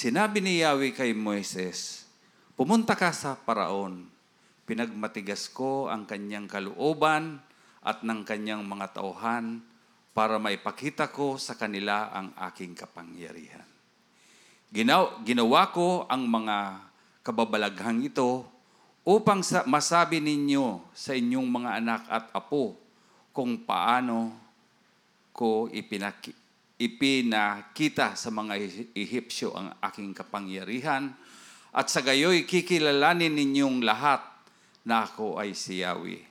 Sinabi ni Yahweh kay Moises, Pumunta ka sa paraon. Pinagmatigas ko ang kanyang kalooban at ng kanyang mga tauhan para maipakita ko sa kanila ang aking kapangyarihan. Ginaw, ginawa ko ang mga kababalaghang ito upang sa, masabi ninyo sa inyong mga anak at apo kung paano ko ipinaki, ipinakita sa mga Ehipsyo ang aking kapangyarihan at sa gayoy kikilalanin ninyong lahat na ako ay si Yahweh.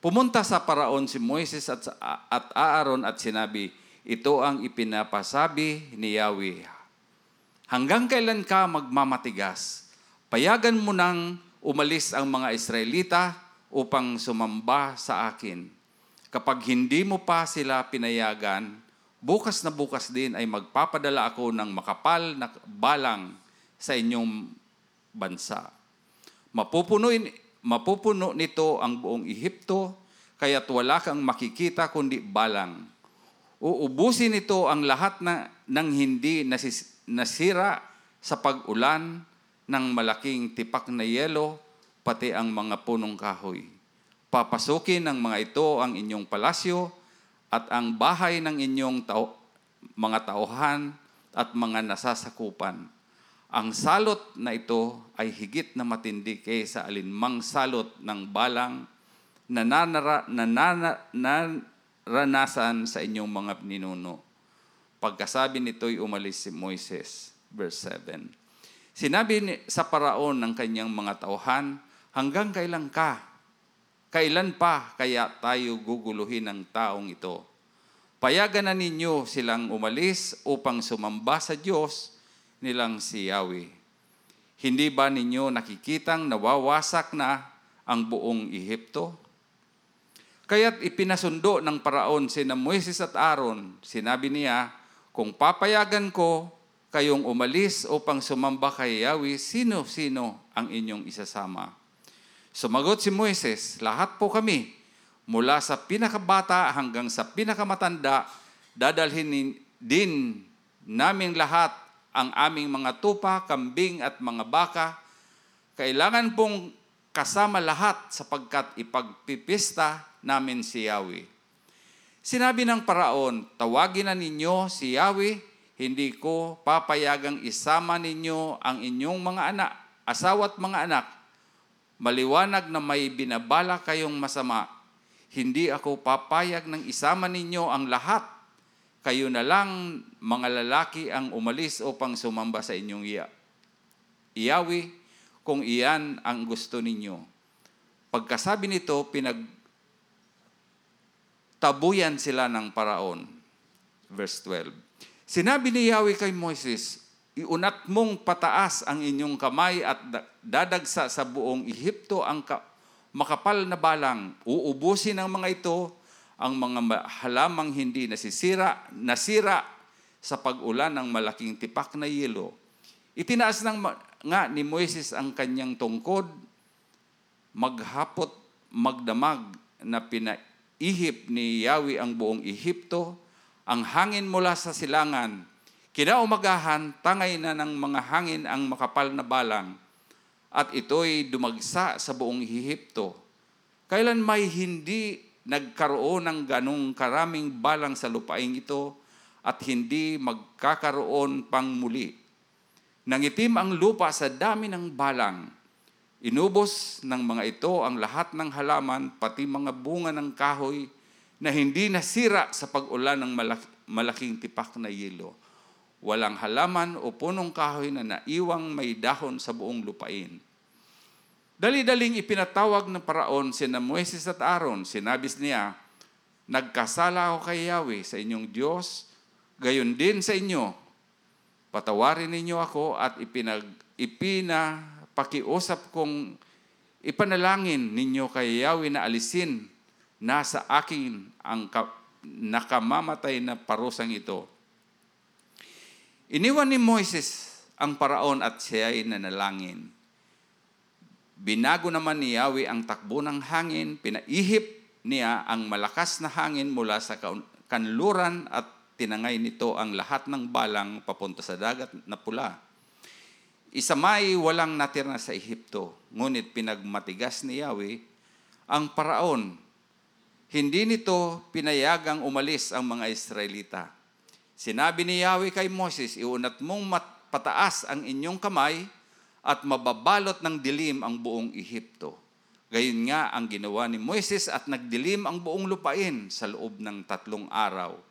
Pumunta sa paraon si Moises at, at Aaron at sinabi, ito ang ipinapasabi ni Yahweh. Hanggang kailan ka magmamatigas? Payagan mo nang umalis ang mga Israelita upang sumamba sa akin. Kapag hindi mo pa sila pinayagan, bukas na bukas din ay magpapadala ako ng makapal na balang sa inyong bansa. Mapupuno, mapupuno nito ang buong Ehipto, kaya't wala kang makikita kundi balang. Uubusin nito ang lahat na, ng hindi nasis, nasira sa pag-ulan ng malaking tipak na yelo, pati ang mga punong kahoy. Papasukin ng mga ito ang inyong palasyo at ang bahay ng inyong tao, mga tauhan at mga nasasakupan ang salot na ito ay higit na matindi kaysa alinmang salot ng balang na nanara, na naranasan sa inyong mga ninuno. Pagkasabi nito'y umalis si Moises. Verse 7. Sinabi sa paraon ng kanyang mga tauhan, hanggang kailan ka? Kailan pa kaya tayo guguluhin ng taong ito? Payagan na ninyo silang umalis upang sumamba sa Diyos nilang si Yahweh. Hindi ba ninyo nakikitang nawawasak na ang buong Ehipto? Kaya't ipinasundo ng paraon sina Moises at Aaron. Sinabi niya, kung papayagan ko kayong umalis upang sumamba kay Yahweh, sino-sino ang inyong isasama? Sumagot si Moises, lahat po kami, mula sa pinakabata hanggang sa pinakamatanda, dadalhin din namin lahat ang aming mga tupa, kambing at mga baka. Kailangan pong kasama lahat sapagkat ipagpipista namin si Yahweh. Sinabi ng paraon, tawagin na ninyo si Yahweh, hindi ko papayagang isama ninyo ang inyong mga anak, asawa at mga anak. Maliwanag na may binabala kayong masama. Hindi ako papayag ng isama ninyo ang lahat kayo na lang mga lalaki ang umalis upang sumamba sa inyong iya. Iyawi kung iyan ang gusto ninyo. Pagkasabi nito, pinag tabuyan sila ng paraon. Verse 12. Sinabi ni Yahweh kay Moses, iunat mong pataas ang inyong kamay at dadagsa sa buong Ehipto ang ka- makapal na balang. Uubusin ng mga ito ang mga halamang hindi nasisira, nasira sa pag-ulan ng malaking tipak na yelo. Itinaas ng nga ni Moises ang kanyang tungkod, maghapot, magdamag na pinaihip ni Yahweh ang buong Ehipto, ang hangin mula sa silangan. Kinaumagahan, tangay na ng mga hangin ang makapal na balang, at ito'y dumagsa sa buong Ehipto. Kailan may hindi nagkaroon ng ganong karaming balang sa lupaing ito at hindi magkakaroon pang muli. Nangitim ang lupa sa dami ng balang. Inubos ng mga ito ang lahat ng halaman, pati mga bunga ng kahoy na hindi nasira sa pag-ulan ng malaking tipak na yelo. Walang halaman o punong kahoy na naiwang may dahon sa buong lupain. Dali-daling ipinatawag ng paraon sina Moises at Aaron. Sinabis niya, Nagkasala ako kay Yahweh sa inyong Diyos, gayon din sa inyo. Patawarin ninyo ako at ipinag, ipinapakiusap kong ipanalangin ninyo kay Yahweh na alisin na sa akin ang ka, nakamamatay na parusang ito. Iniwan ni Moises ang paraon at siya ay nanalangin. Binago naman ni Yahweh ang takbo ng hangin, pinaihip niya ang malakas na hangin mula sa kanluran at tinangay nito ang lahat ng balang papunta sa dagat na pula. Isamay walang natira sa Ehipto, ngunit pinagmatigas ni Yahweh ang paraon. Hindi nito pinayagang umalis ang mga Israelita. Sinabi ni Yahweh kay Moses, iunat mong pataas ang inyong kamay at mababalot ng dilim ang buong Ehipto. Gayon nga ang ginawa ni Moises at nagdilim ang buong lupain sa loob ng tatlong araw.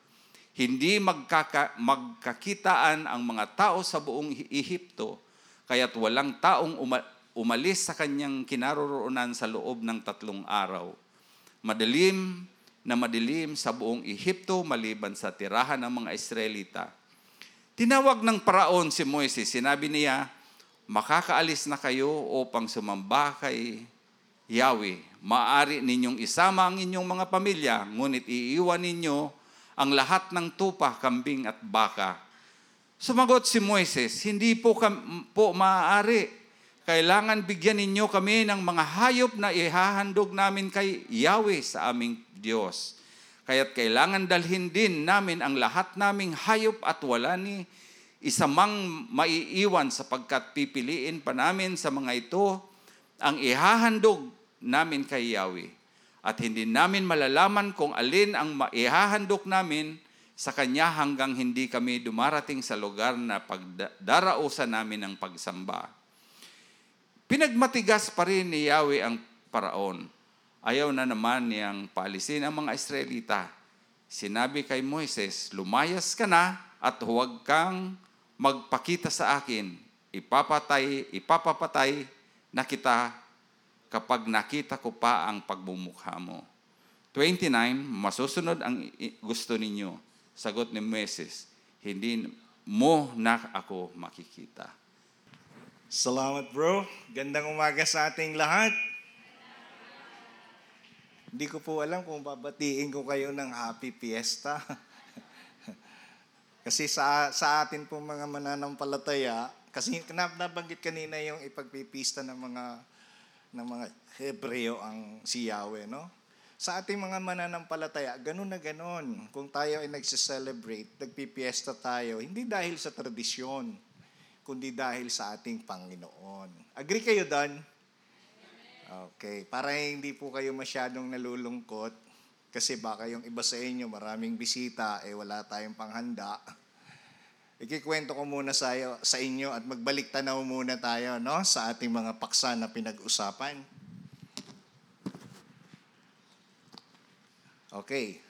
Hindi magkaka, magkakitaan ang mga tao sa buong Ehipto, kaya't walang taong uma, umalis sa kanyang kinaroroonan sa loob ng tatlong araw. Madilim na madilim sa buong Ehipto maliban sa tirahan ng mga Israelita. Tinawag ng paraon si Moises. Sinabi niya, makakaalis na kayo upang sumamba kay Yahweh. Maari ninyong isama ang inyong mga pamilya, ngunit iiwan ninyo ang lahat ng tupa, kambing at baka. Sumagot si Moises, hindi po, kam- po maaari. Kailangan bigyan ninyo kami ng mga hayop na ihahandog namin kay Yahweh sa aming Diyos. Kaya't kailangan dalhin din namin ang lahat naming hayop at wala ni isa mang maiiwan sapagkat pipiliin pa namin sa mga ito ang ihahandog namin kay Yahweh. At hindi namin malalaman kung alin ang maihahandog namin sa Kanya hanggang hindi kami dumarating sa lugar na pagdarausan namin ng pagsamba. Pinagmatigas pa rin ni Yahweh ang paraon. Ayaw na naman niyang paalisin ang mga Israelita. Sinabi kay Moises, lumayas ka na at huwag kang magpakita sa akin. Ipapatay, ipapapatay na kita kapag nakita ko pa ang pagmumukha mo. 29, masusunod ang gusto ninyo. Sagot ni Moises, hindi mo na ako makikita. Salamat bro. Gandang umaga sa ating lahat. Hindi ko po alam kung babatiin ko kayo ng happy fiesta. kasi sa, sa atin po mga mananampalataya, kasi nabanggit kanina yung ipagpipista ng mga ng mga Hebreo ang si Yahweh, no? Sa ating mga mananampalataya, ganun na ganun. Kung tayo ay nagse-celebrate, nagpipiesta tayo, hindi dahil sa tradisyon, kundi dahil sa ating Panginoon. Agree kayo doon? Okay, para hindi po kayo masyadong nalulungkot, kasi baka yung iba sa inyo, maraming bisita, eh wala tayong panghanda. Ikikwento ko muna sa, sa inyo at magbalik tanaw muna tayo no, sa ating mga paksa na pinag-usapan. Okay.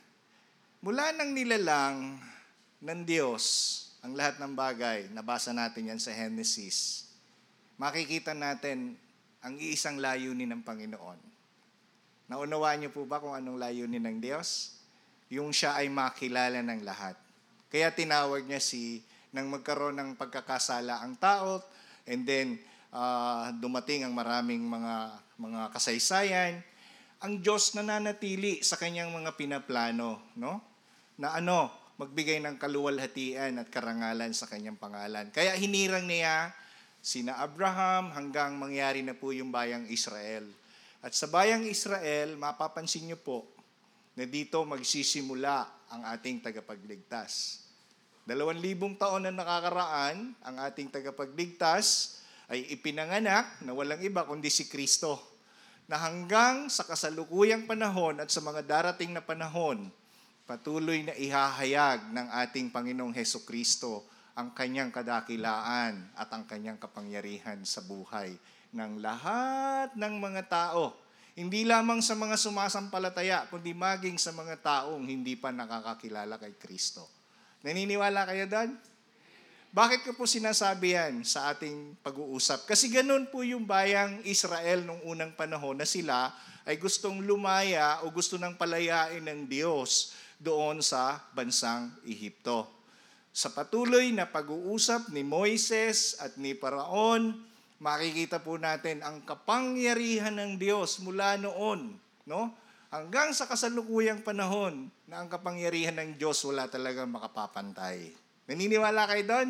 Mula nang nilalang ng Diyos ang lahat ng bagay, nabasa natin yan sa Genesis, makikita natin ang iisang layunin ng Panginoon. Naunawaan niyo po ba kung anong layunin ng Diyos? Yung siya ay makilala ng lahat. Kaya tinawag niya si, nang magkaroon ng pagkakasala ang tao, and then uh, dumating ang maraming mga, mga kasaysayan, ang Diyos nananatili sa kanyang mga pinaplano, no? Na ano, magbigay ng kaluwalhatian at karangalan sa kanyang pangalan. Kaya hinirang niya sina Abraham hanggang mangyari na po yung bayang Israel. At sa bayang Israel, mapapansin niyo po na dito magsisimula ang ating tagapagligtas. Dalawang libong taon na nakakaraan, ang ating tagapagligtas ay ipinanganak na walang iba kundi si Kristo. Na hanggang sa kasalukuyang panahon at sa mga darating na panahon, patuloy na ihahayag ng ating Panginoong Heso Kristo ang kanyang kadakilaan at ang kanyang kapangyarihan sa buhay ng lahat ng mga tao. Hindi lamang sa mga sumasampalataya, kundi maging sa mga taong hindi pa nakakakilala kay Kristo. Naniniwala kayo doon? Bakit ko po sinasabi yan sa ating pag-uusap? Kasi ganun po yung bayang Israel nung unang panahon na sila ay gustong lumaya o gusto ng palayain ng Diyos doon sa bansang Ehipto. Sa patuloy na pag-uusap ni Moises at ni Paraon, makikita po natin ang kapangyarihan ng Diyos mula noon, no? Hanggang sa kasalukuyang panahon na ang kapangyarihan ng Diyos wala talagang makapapantay. Naniniwala kayo doon?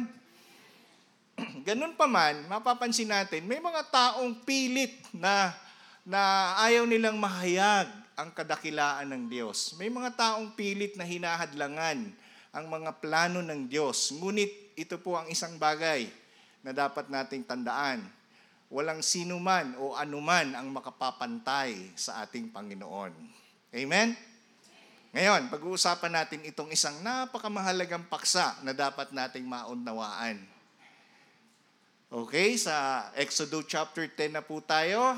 Ganun pa man, mapapansin natin, may mga taong pilit na, na ayaw nilang mahayag ang kadakilaan ng Diyos. May mga taong pilit na hinahadlangan ang mga plano ng Diyos. Ngunit ito po ang isang bagay na dapat nating tandaan. Walang sino man o anuman ang makapapantay sa ating Panginoon. Amen? Ngayon, pag-uusapan natin itong isang napakamahalagang paksa na dapat nating maunawaan. Okay, sa Exodus chapter 10 na po tayo.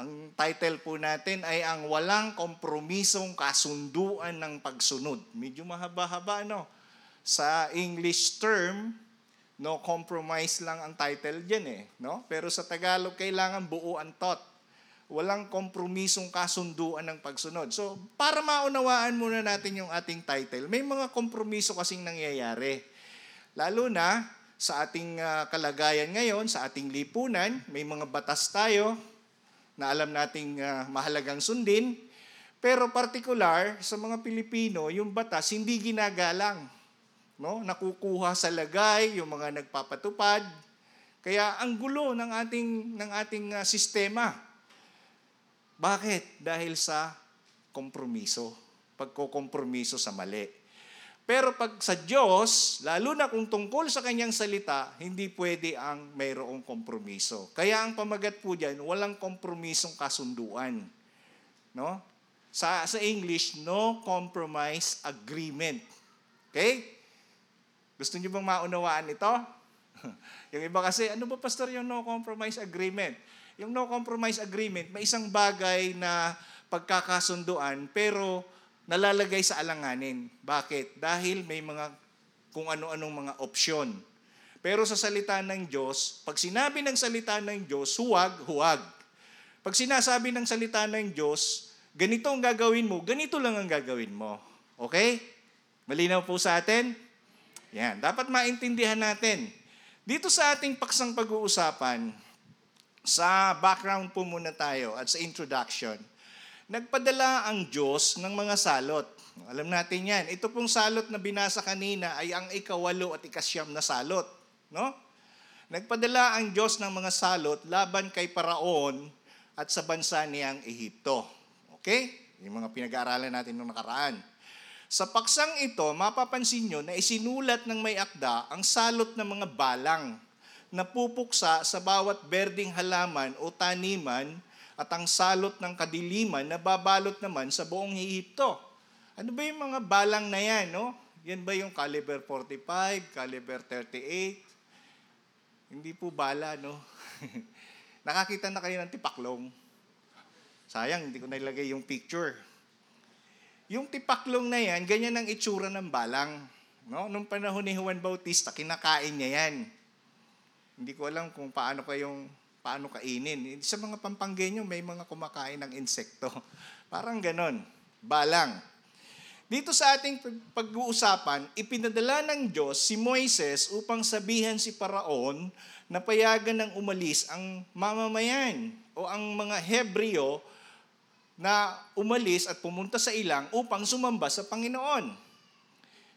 Ang title po natin ay ang walang kompromisong kasunduan ng pagsunod. Medyo mahaba-haba, no? Sa English term, no compromise lang ang title diyan eh, no? Pero sa Tagalog kailangan buo ang thought. Walang kompromisong kasunduan ng pagsunod. So, para maunawaan muna natin yung ating title, may mga kompromiso kasing nangyayari. Lalo na sa ating uh, kalagayan ngayon, sa ating lipunan, may mga batas tayo, na alam nating uh, mahalagang sundin. Pero particular sa mga Pilipino, yung batas hindi ginagalang. No? Nakukuha sa lagay yung mga nagpapatupad. Kaya ang gulo ng ating ng ating uh, sistema. Bakit? Dahil sa kompromiso. Pagkokompromiso sa mali. Pero pag sa Diyos, lalo na kung tungkol sa kanyang salita, hindi pwede ang mayroong kompromiso. Kaya ang pamagat po diyan, walang kompromisong kasunduan. No? Sa sa English, no compromise agreement. Okay? Gusto niyo bang maunawaan ito? yung iba kasi, ano ba pastor yung no compromise agreement? Yung no compromise agreement, may isang bagay na pagkakasunduan, pero nalalagay sa alanganin. Bakit? Dahil may mga kung ano-anong mga opsyon. Pero sa salita ng Diyos, pag sinabi ng salita ng Diyos, huwag, huwag. Pag sinasabi ng salita ng Diyos, ganito ang gagawin mo, ganito lang ang gagawin mo. Okay? Malinaw po sa atin? Yan. Dapat maintindihan natin. Dito sa ating paksang pag-uusapan, sa background po muna tayo at sa introduction, Nagpadala ang Diyos ng mga salot. Alam natin yan. Ito pong salot na binasa kanina ay ang ikawalo at ikasyam na salot. No? Nagpadala ang Diyos ng mga salot laban kay Paraon at sa bansa niyang Ehipto. Okay? Yung mga pinag-aaralan natin noong nakaraan. Sa paksang ito, mapapansin nyo na isinulat ng may akda ang salot ng mga balang na pupuksa sa bawat berding halaman o taniman at ang salot ng kadiliman na babalot naman sa buong Ehipto. Ano ba yung mga balang na yan, no? Yan ba yung caliber 45, caliber 38? Hindi po bala, no? Nakakita na kayo ng tipaklong. Sayang, hindi ko nailagay yung picture. Yung tipaklong na yan, ganyan ang itsura ng balang. No? Nung panahon ni Juan Bautista, kinakain niya yan. Hindi ko alam kung paano kayong paano kainin. Sa mga Pampanggenyo, may mga kumakain ng insekto. Parang ganon. Balang. Dito sa ating pag-uusapan, ipinadala ng Diyos si Moises upang sabihan si Paraon na payagan ng umalis ang mamamayan o ang mga Hebreo na umalis at pumunta sa ilang upang sumamba sa Panginoon.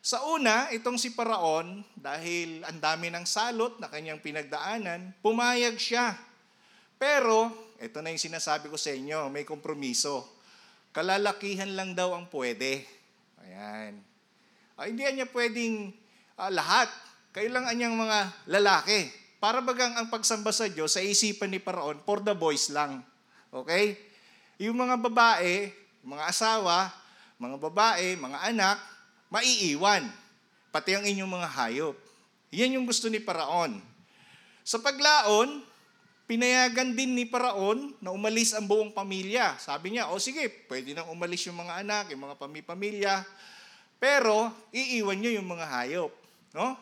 Sa una, itong si Paraon, dahil ang dami ng salot na kanyang pinagdaanan, pumayag siya pero, ito na yung sinasabi ko sa inyo, may kompromiso. Kalalakihan lang daw ang pwede. Ayan. Ah, hindi niya pwedeng ah, lahat. Kailangan niyang mga lalaki. Para bagang ang pagsamba sa Diyos sa isipan ni Paraon, for the boys lang. Okay? Yung mga babae, mga asawa, mga babae, mga anak, maiiwan. Pati ang inyong mga hayop. Yan yung gusto ni Paraon. Sa paglaon, Pinayagan din ni Paraon na umalis ang buong pamilya. Sabi niya, o sige, pwede nang umalis yung mga anak, yung mga pamilya, pero iiwan niyo yung mga hayop. No?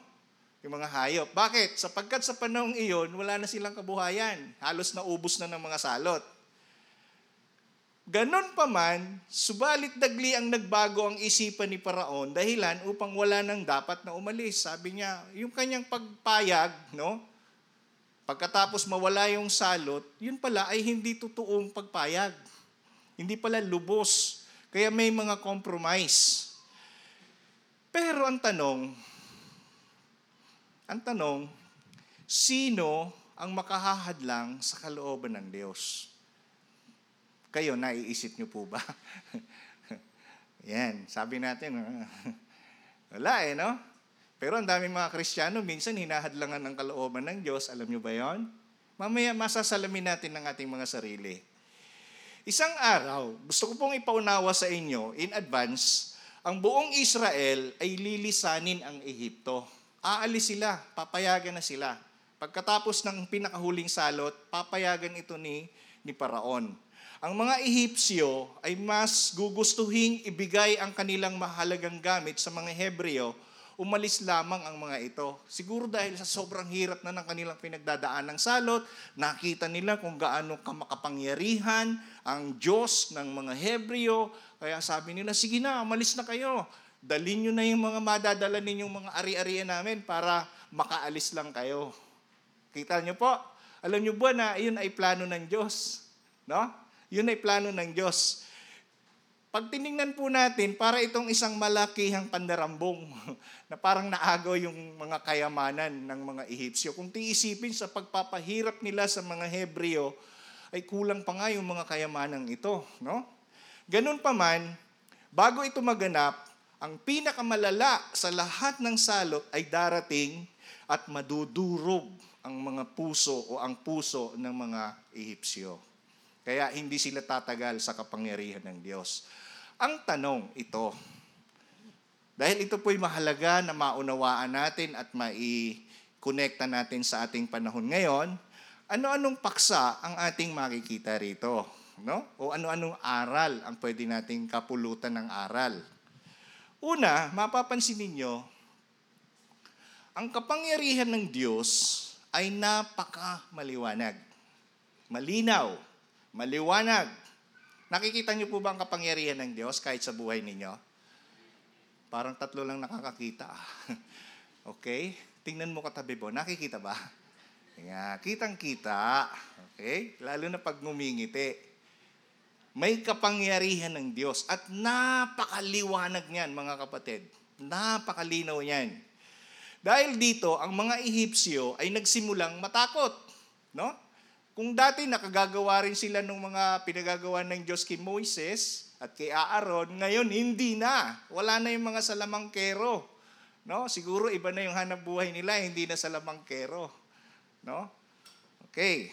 Yung mga hayop. Bakit? Sapagkat sa panahong iyon, wala na silang kabuhayan. Halos naubos na ng mga salot. Ganon pa man, subalit dagli ang nagbago ang isipan ni Paraon dahilan upang wala nang dapat na umalis. Sabi niya, yung kanyang pagpayag, no? Pagkatapos mawala yung salot, yun pala ay hindi totoong pagpayag. Hindi pala lubos. Kaya may mga compromise. Pero ang tanong, ang tanong, sino ang makahahadlang sa kalooban ng Diyos? Kayo, naiisip niyo po ba? Yan, sabi natin, wala eh, no? Pero ang daming mga Kristiyano, minsan hinahadlangan ng kalooban ng Diyos. Alam nyo ba yon? Mamaya masasalamin natin ng ating mga sarili. Isang araw, gusto ko pong ipaunawa sa inyo in advance, ang buong Israel ay lilisanin ang Ehipto. Aalis sila, papayagan na sila. Pagkatapos ng pinakahuling salot, papayagan ito ni, ni Paraon. Ang mga Ehipsyo ay mas gugustuhing ibigay ang kanilang mahalagang gamit sa mga Hebreo, umalis lamang ang mga ito. Siguro dahil sa sobrang hirap na ng kanilang pinagdadaan ng salot, nakita nila kung gaano kamakapangyarihan ang Diyos ng mga Hebreo. Kaya sabi nila, sige na, umalis na kayo. Dalin nyo na yung mga madadala ninyong mga ari-arian namin para makaalis lang kayo. Kita nyo po? Alam nyo ba na yun ay plano ng Diyos? No? Yun ay plano ng Diyos. Pag tiningnan po natin, para itong isang malakihang pandarambong na parang naagaw yung mga kayamanan ng mga Ehipsyo. Kung tiisipin sa pagpapahirap nila sa mga Hebreo, ay kulang pa nga yung mga kayamanan ito. No? Ganun pa man, bago ito maganap, ang pinakamalala sa lahat ng salot ay darating at madudurog ang mga puso o ang puso ng mga Ehipsyo. Kaya hindi sila tatagal sa kapangyarihan ng Diyos. Ang tanong ito, dahil ito po'y mahalaga na maunawaan natin at mai-connecta natin sa ating panahon ngayon, ano-anong paksa ang ating makikita rito? No? O ano-anong aral ang pwede nating kapulutan ng aral? Una, mapapansin ninyo, ang kapangyarihan ng Diyos ay napaka maliwanag. Malinaw Maliwanag. Nakikita niyo po ba ang kapangyarihan ng Diyos kahit sa buhay ninyo? Parang tatlo lang nakakakita. okay? Tingnan mo katabi mo. Nakikita ba? Nga, kitang-kita. Okay? Lalo na pag ngumingiti. May kapangyarihan ng Diyos at napakaliwanag niyan, mga kapatid. Napakalinaw niyan. Dahil dito, ang mga Ehipsyo ay nagsimulang matakot. No? Kung dati nakagagawa rin sila ng mga pinagagawa ng Diyos kay Moises at kay Aaron, ngayon hindi na. Wala na yung mga salamangkero. No? Siguro iba na yung hanap buhay nila, hindi na salamangkero. No? Okay.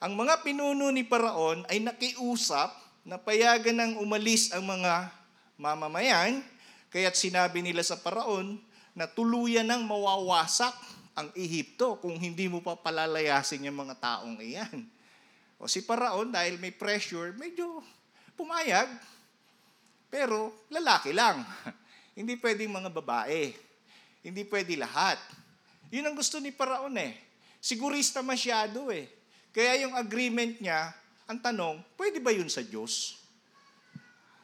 Ang mga pinuno ni Paraon ay nakiusap na payagan ng umalis ang mga mamamayan, kaya't sinabi nila sa Paraon na tuluyan ng mawawasak ang Ehipto kung hindi mo pa palalayasin yung mga taong iyan. O si Paraon, dahil may pressure, medyo pumayag. Pero lalaki lang. hindi pwedeng mga babae. Hindi pwede lahat. Yun ang gusto ni Paraon eh. Sigurista masyado eh. Kaya yung agreement niya, ang tanong, pwede ba yun sa Diyos?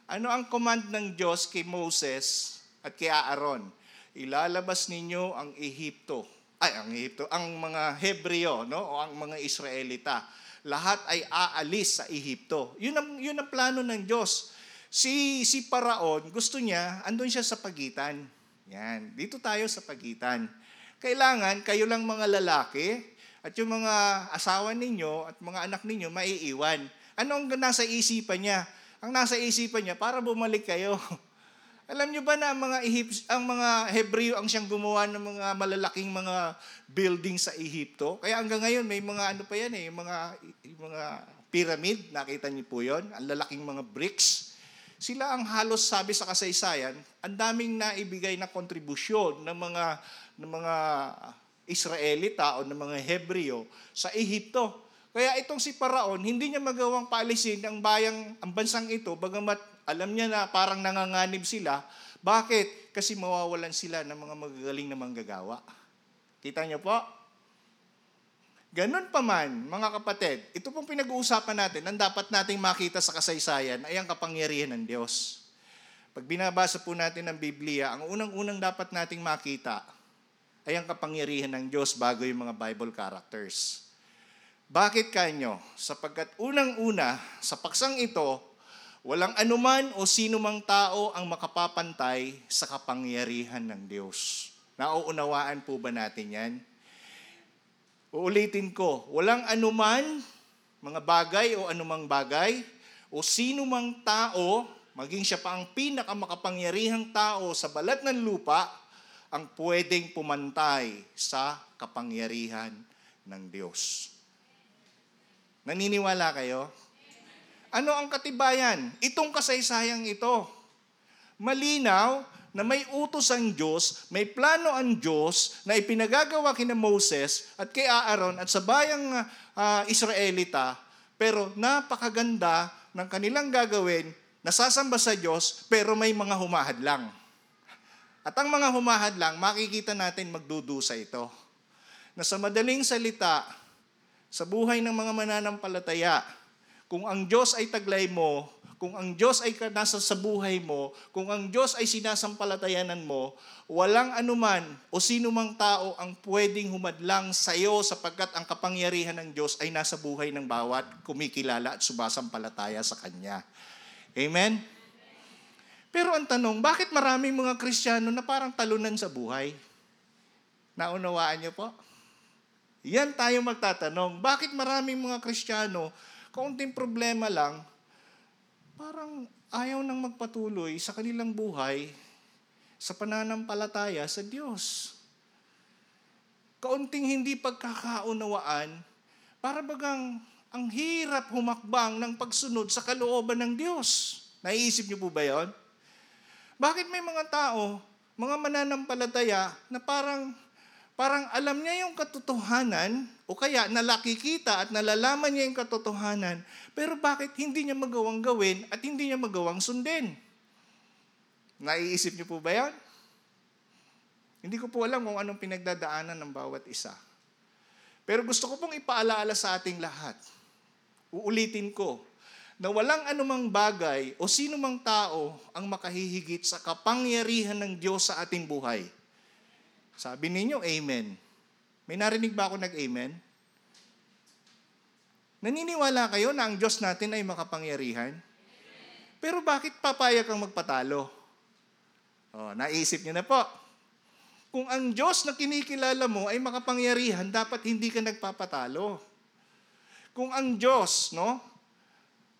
Ano ang command ng Diyos kay Moses at kay Aaron? Ilalabas ninyo ang Ehipto ay ang Ehipto, ang mga Hebreo, no, o ang mga Israelita, lahat ay aalis sa Ehipto. Yun ang yun ang plano ng Diyos. Si si Paraon, gusto niya andun siya sa pagitan. Yan, dito tayo sa pagitan. Kailangan kayo lang mga lalaki at yung mga asawa ninyo at mga anak ninyo maiiwan. Ano ang nasa isipan niya? Ang nasa isipan niya, para bumalik kayo. Alam niyo ba na ang mga Egypt, ang mga Hebreo ang siyang gumawa ng mga malalaking mga building sa Ehipto? Kaya hanggang ngayon may mga ano pa yan eh, mga mga pyramid, nakita niyo po 'yon, ang lalaking mga bricks. Sila ang halos sabi sa kasaysayan, ang daming naibigay na kontribusyon ng mga ng mga Israelita o ng mga Hebreo sa Ehipto. Kaya itong si Paraon, hindi niya magawang paalisin ang bayang, ang bansang ito, bagamat alam niya na parang nanganganib sila. Bakit? Kasi mawawalan sila ng mga magagaling na manggagawa. Kita niyo po? Ganun pa man, mga kapatid, ito pong pinag-uusapan natin, ang dapat nating makita sa kasaysayan ay ang kapangyarihan ng Diyos. Pag binabasa po natin ang Biblia, ang unang-unang dapat nating makita ay ang kapangyarihan ng Diyos bago yung mga Bible characters. Bakit kanyo? Sapagkat unang-una, sa paksang ito, walang anuman o sino mang tao ang makapapantay sa kapangyarihan ng Diyos. Nauunawaan po ba natin yan? Uulitin ko, walang anuman, mga bagay o anumang bagay, o sino mang tao, maging siya pa ang pinakamakapangyarihang tao sa balat ng lupa, ang pwedeng pumantay sa kapangyarihan ng Diyos. Naniniwala kayo? Ano ang katibayan? Itong kasaysayang ito. Malinaw na may utos ang Diyos, may plano ang Diyos na ipinagagawa kina Moses at kay Aaron at sa bayang uh, Israelita, pero napakaganda ng kanilang gagawin, nasasamba sa Diyos, pero may mga humahadlang. At ang mga humahadlang, makikita natin magdudusa ito. Na sa madaling salita, sa buhay ng mga mananampalataya, kung ang Diyos ay taglay mo, kung ang Diyos ay nasa sa buhay mo, kung ang Diyos ay sinasampalatayanan mo, walang anuman o sino mang tao ang pwedeng humadlang sa iyo sapagkat ang kapangyarihan ng Diyos ay nasa buhay ng bawat kumikilala at subasampalataya sa Kanya. Amen? Pero ang tanong, bakit maraming mga Kristiyano na parang talunan sa buhay? Naunawaan niyo po? Yan tayo magtatanong. Bakit maraming mga Kristiyano, kaunting problema lang, parang ayaw nang magpatuloy sa kanilang buhay sa pananampalataya sa Diyos. Kaunting hindi pagkakaunawaan, para bagang ang hirap humakbang ng pagsunod sa kalooban ng Diyos. Naiisip niyo po ba yon? Bakit may mga tao, mga mananampalataya, na parang parang alam niya yung katotohanan o kaya nalakikita at nalalaman niya yung katotohanan, pero bakit hindi niya magawang gawin at hindi niya magawang sundin? Naiisip niyo po ba yan? Hindi ko po alam kung anong pinagdadaanan ng bawat isa. Pero gusto ko pong ipaalaala sa ating lahat. Uulitin ko na walang anumang bagay o sino mang tao ang makahihigit sa kapangyarihan ng Diyos sa ating buhay. Sabi ninyo, Amen. May narinig ba ako nag-Amen? Naniniwala kayo na ang Diyos natin ay makapangyarihan? Pero bakit papayag kang magpatalo? Oh, naisip niyo na po. Kung ang Diyos na kinikilala mo ay makapangyarihan, dapat hindi ka nagpapatalo. Kung ang Diyos, no,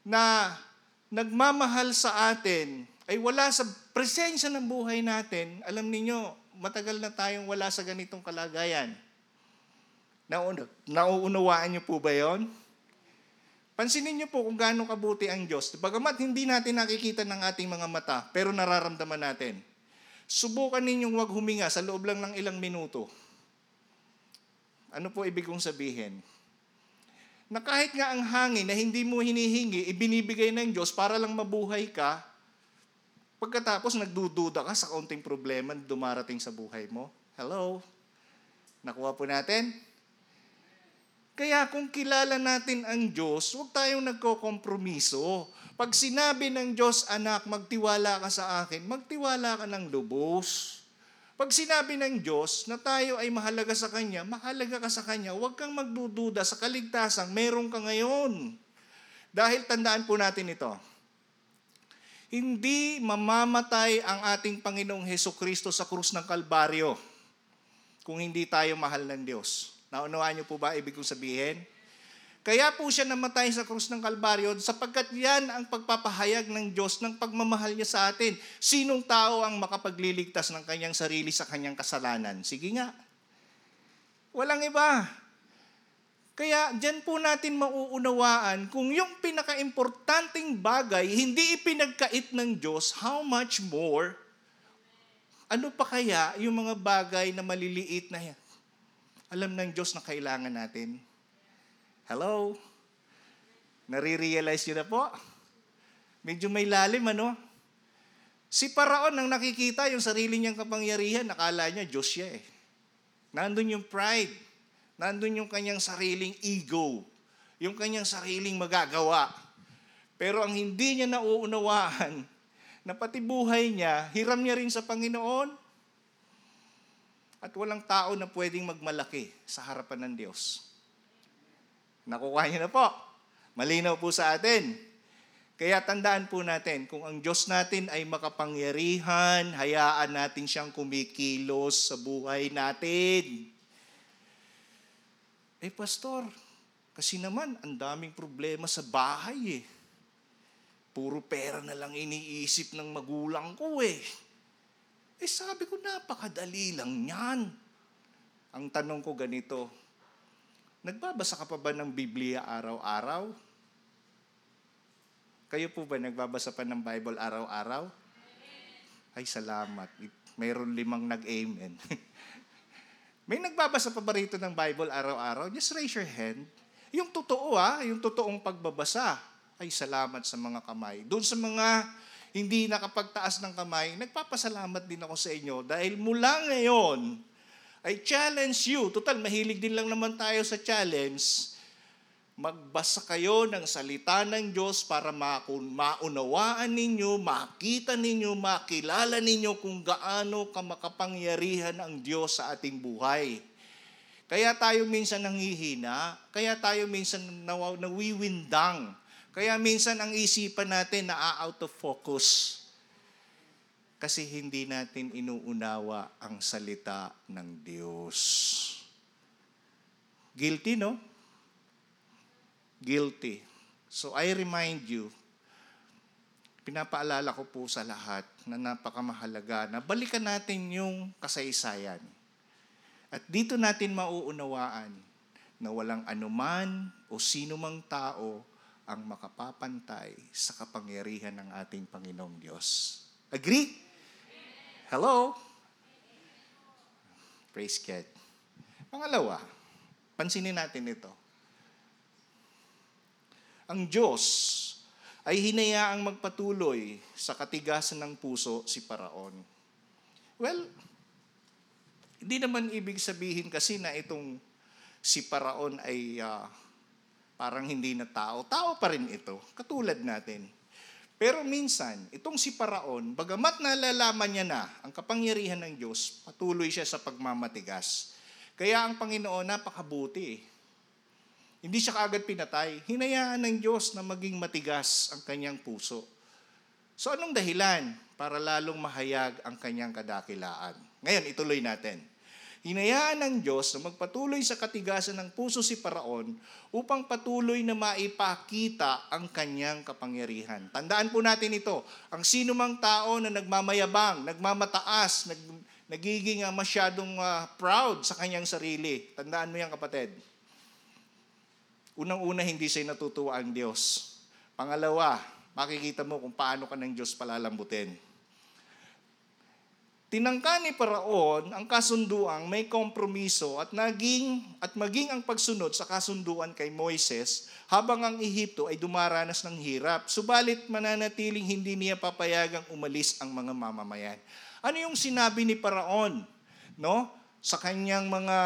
na nagmamahal sa atin ay wala sa presensya ng buhay natin, alam niyo matagal na tayong wala sa ganitong kalagayan. Nauunawaan niyo po ba yon? Pansinin niyo po kung gaano kabuti ang Diyos. Bagamat hindi natin nakikita ng ating mga mata, pero nararamdaman natin. Subukan ninyong wag huminga sa loob lang ng ilang minuto. Ano po ibig kong sabihin? Na kahit nga ang hangin na hindi mo hinihingi, ibinibigay ng Diyos para lang mabuhay ka, Pagkatapos nagdududa ka sa kaunting problema na dumarating sa buhay mo. Hello? Nakuha po natin? Kaya kung kilala natin ang Diyos, huwag tayong nagkokompromiso. Pag sinabi ng Diyos, anak, magtiwala ka sa akin, magtiwala ka ng lubos. Pag sinabi ng Diyos na tayo ay mahalaga sa Kanya, mahalaga ka sa Kanya, huwag kang magdududa sa kaligtasan, meron ka ngayon. Dahil tandaan po natin ito, hindi mamamatay ang ating Panginoong Heso Kristo sa krus ng Kalbaryo kung hindi tayo mahal ng Diyos. Naunawaan niyo po ba ibig kong sabihin? Kaya po siya namatay sa krus ng Kalbaryo sapagkat yan ang pagpapahayag ng Diyos ng pagmamahal niya sa atin. Sinong tao ang makapagliligtas ng kanyang sarili sa kanyang kasalanan? Sige nga. Walang iba. Kaya dyan po natin mauunawaan kung yung pinaka-importanting bagay hindi ipinagkait ng Diyos, how much more, ano pa kaya yung mga bagay na maliliit na yan? Alam ng Diyos na kailangan natin. Hello? Nare-realize nyo na po? Medyo may lalim, ano? Si Paraon, nang nakikita yung sarili niyang kapangyarihan, nakala niya, Diyos siya eh. Nandun yung pride Nandun yung kanyang sariling ego, yung kanyang sariling magagawa. Pero ang hindi niya nauunawaan, na pati buhay niya, hiram niya rin sa Panginoon. At walang tao na pwedeng magmalaki sa harapan ng Diyos. Nakukuha niyo na po. Malinaw po sa atin. Kaya tandaan po natin, kung ang Diyos natin ay makapangyarihan, hayaan natin siyang kumikilos sa buhay natin. Eh, pastor, kasi naman, ang daming problema sa bahay eh. Puro pera na lang iniisip ng magulang ko eh. Eh sabi ko, napakadali lang yan. Ang tanong ko ganito, nagbabasa ka pa ba ng Biblia araw-araw? Kayo po ba nagbabasa pa ng Bible araw-araw? Ay, salamat. Mayroon limang nag-amen. May nagbabasa pa ba rito ng Bible araw-araw? Just raise your hand. Yung totoo ah, yung totoong pagbabasa. Ay, salamat sa mga kamay. Doon sa mga hindi nakapagtaas ng kamay, nagpapasalamat din ako sa inyo dahil mula ngayon, I challenge you. Total, mahilig din lang naman tayo sa challenge magbasa kayo ng salita ng Diyos para maunawaan ninyo, makita ninyo, makilala ninyo kung gaano kamakapangyarihan ang Diyos sa ating buhay. Kaya tayo minsan nanghihina, kaya tayo minsan nawiwindang, kaya minsan ang isipan natin na out of focus. Kasi hindi natin inuunawa ang salita ng Diyos. Guilty, no? Guilty. So I remind you, pinapaalala ko po sa lahat na napakamahalaga na balikan natin yung kasaysayan. At dito natin mauunawaan na walang anuman o sino mang tao ang makapapantay sa kapangyarihan ng ating Panginoong Diyos. Agree? Hello? Praise God. Pangalawa, pansinin natin ito ang Diyos ay hinayaang magpatuloy sa katigasan ng puso si Paraon. Well, hindi naman ibig sabihin kasi na itong si Paraon ay uh, parang hindi na tao. Tao pa rin ito, katulad natin. Pero minsan, itong si Paraon, bagamat nalalaman niya na ang kapangyarihan ng Diyos, patuloy siya sa pagmamatigas. Kaya ang Panginoon napakabuti. Hindi siya kaagad pinatay. Hinayaan ng Diyos na maging matigas ang kanyang puso. So anong dahilan para lalong mahayag ang kanyang kadakilaan? Ngayon, ituloy natin. Hinayaan ng Diyos na magpatuloy sa katigasan ng puso si Paraon upang patuloy na maipakita ang kanyang kapangyarihan. Tandaan po natin ito. Ang sino mang tao na nagmamayabang, nagmamataas, nag, nagiging uh, masyadong uh, proud sa kanyang sarili. Tandaan mo yan kapatid Unang-una, hindi siya natutuwa ang Diyos. Pangalawa, makikita mo kung paano ka ng Diyos palalambutin. Tinangka ni Paraon ang kasunduang may kompromiso at naging at maging ang pagsunod sa kasunduan kay Moises habang ang Ehipto ay dumaranas ng hirap. Subalit mananatiling hindi niya papayagang umalis ang mga mamamayan. Ano yung sinabi ni Paraon? No? Sa kanyang mga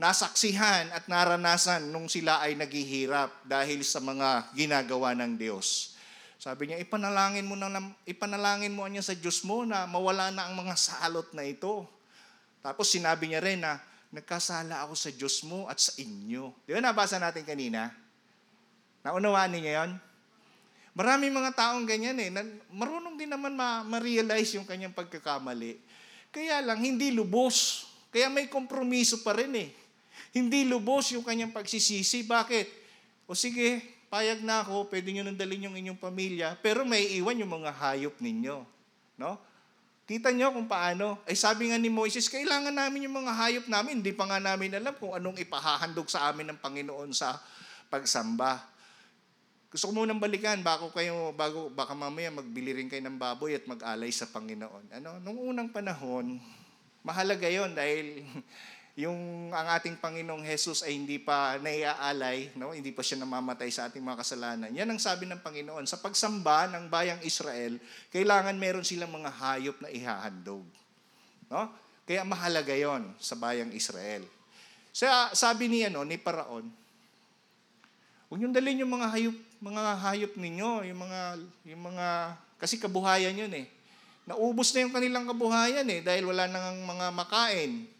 nasaksihan at naranasan nung sila ay naghihirap dahil sa mga ginagawa ng Diyos. Sabi niya, ipanalangin mo, na, ipanalangin mo niya sa Diyos mo na mawala na ang mga salot na ito. Tapos sinabi niya rin na, nagkasala ako sa Diyos mo at sa inyo. Di ba nabasa natin kanina? Naunawaan niya yon? Maraming mga taong ganyan eh. Marunong din naman ma-realize yung kanyang pagkakamali. Kaya lang, hindi lubos. Kaya may kompromiso pa rin eh. Hindi lubos yung kanyang pagsisisi. Bakit? O sige, payag na ako, pwede nyo nandalin yung inyong pamilya, pero may iwan yung mga hayop ninyo. No? Kita nyo kung paano. Ay sabi nga ni Moises, kailangan namin yung mga hayop namin. Hindi pa nga namin alam kung anong ipahahandog sa amin ng Panginoon sa pagsamba. Gusto ko munang balikan bago kayo bago baka mamaya magbili rin kayo ng baboy at mag-alay sa Panginoon. Ano, nung unang panahon, mahalaga 'yon dahil yung ang ating Panginoong Jesus ay hindi pa naiaalay, no? hindi pa siya namamatay sa ating mga kasalanan. Yan ang sabi ng Panginoon. Sa pagsamba ng bayang Israel, kailangan meron silang mga hayop na ihahandog. No? Kaya mahalaga yon sa bayang Israel. So, sabi ni, ano, ni Paraon, huwag niyong dalhin yung mga hayop, mga hayop ninyo, yung mga, yung mga, kasi kabuhayan yun eh. Naubos na yung kanilang kabuhayan eh, dahil wala nang mga makain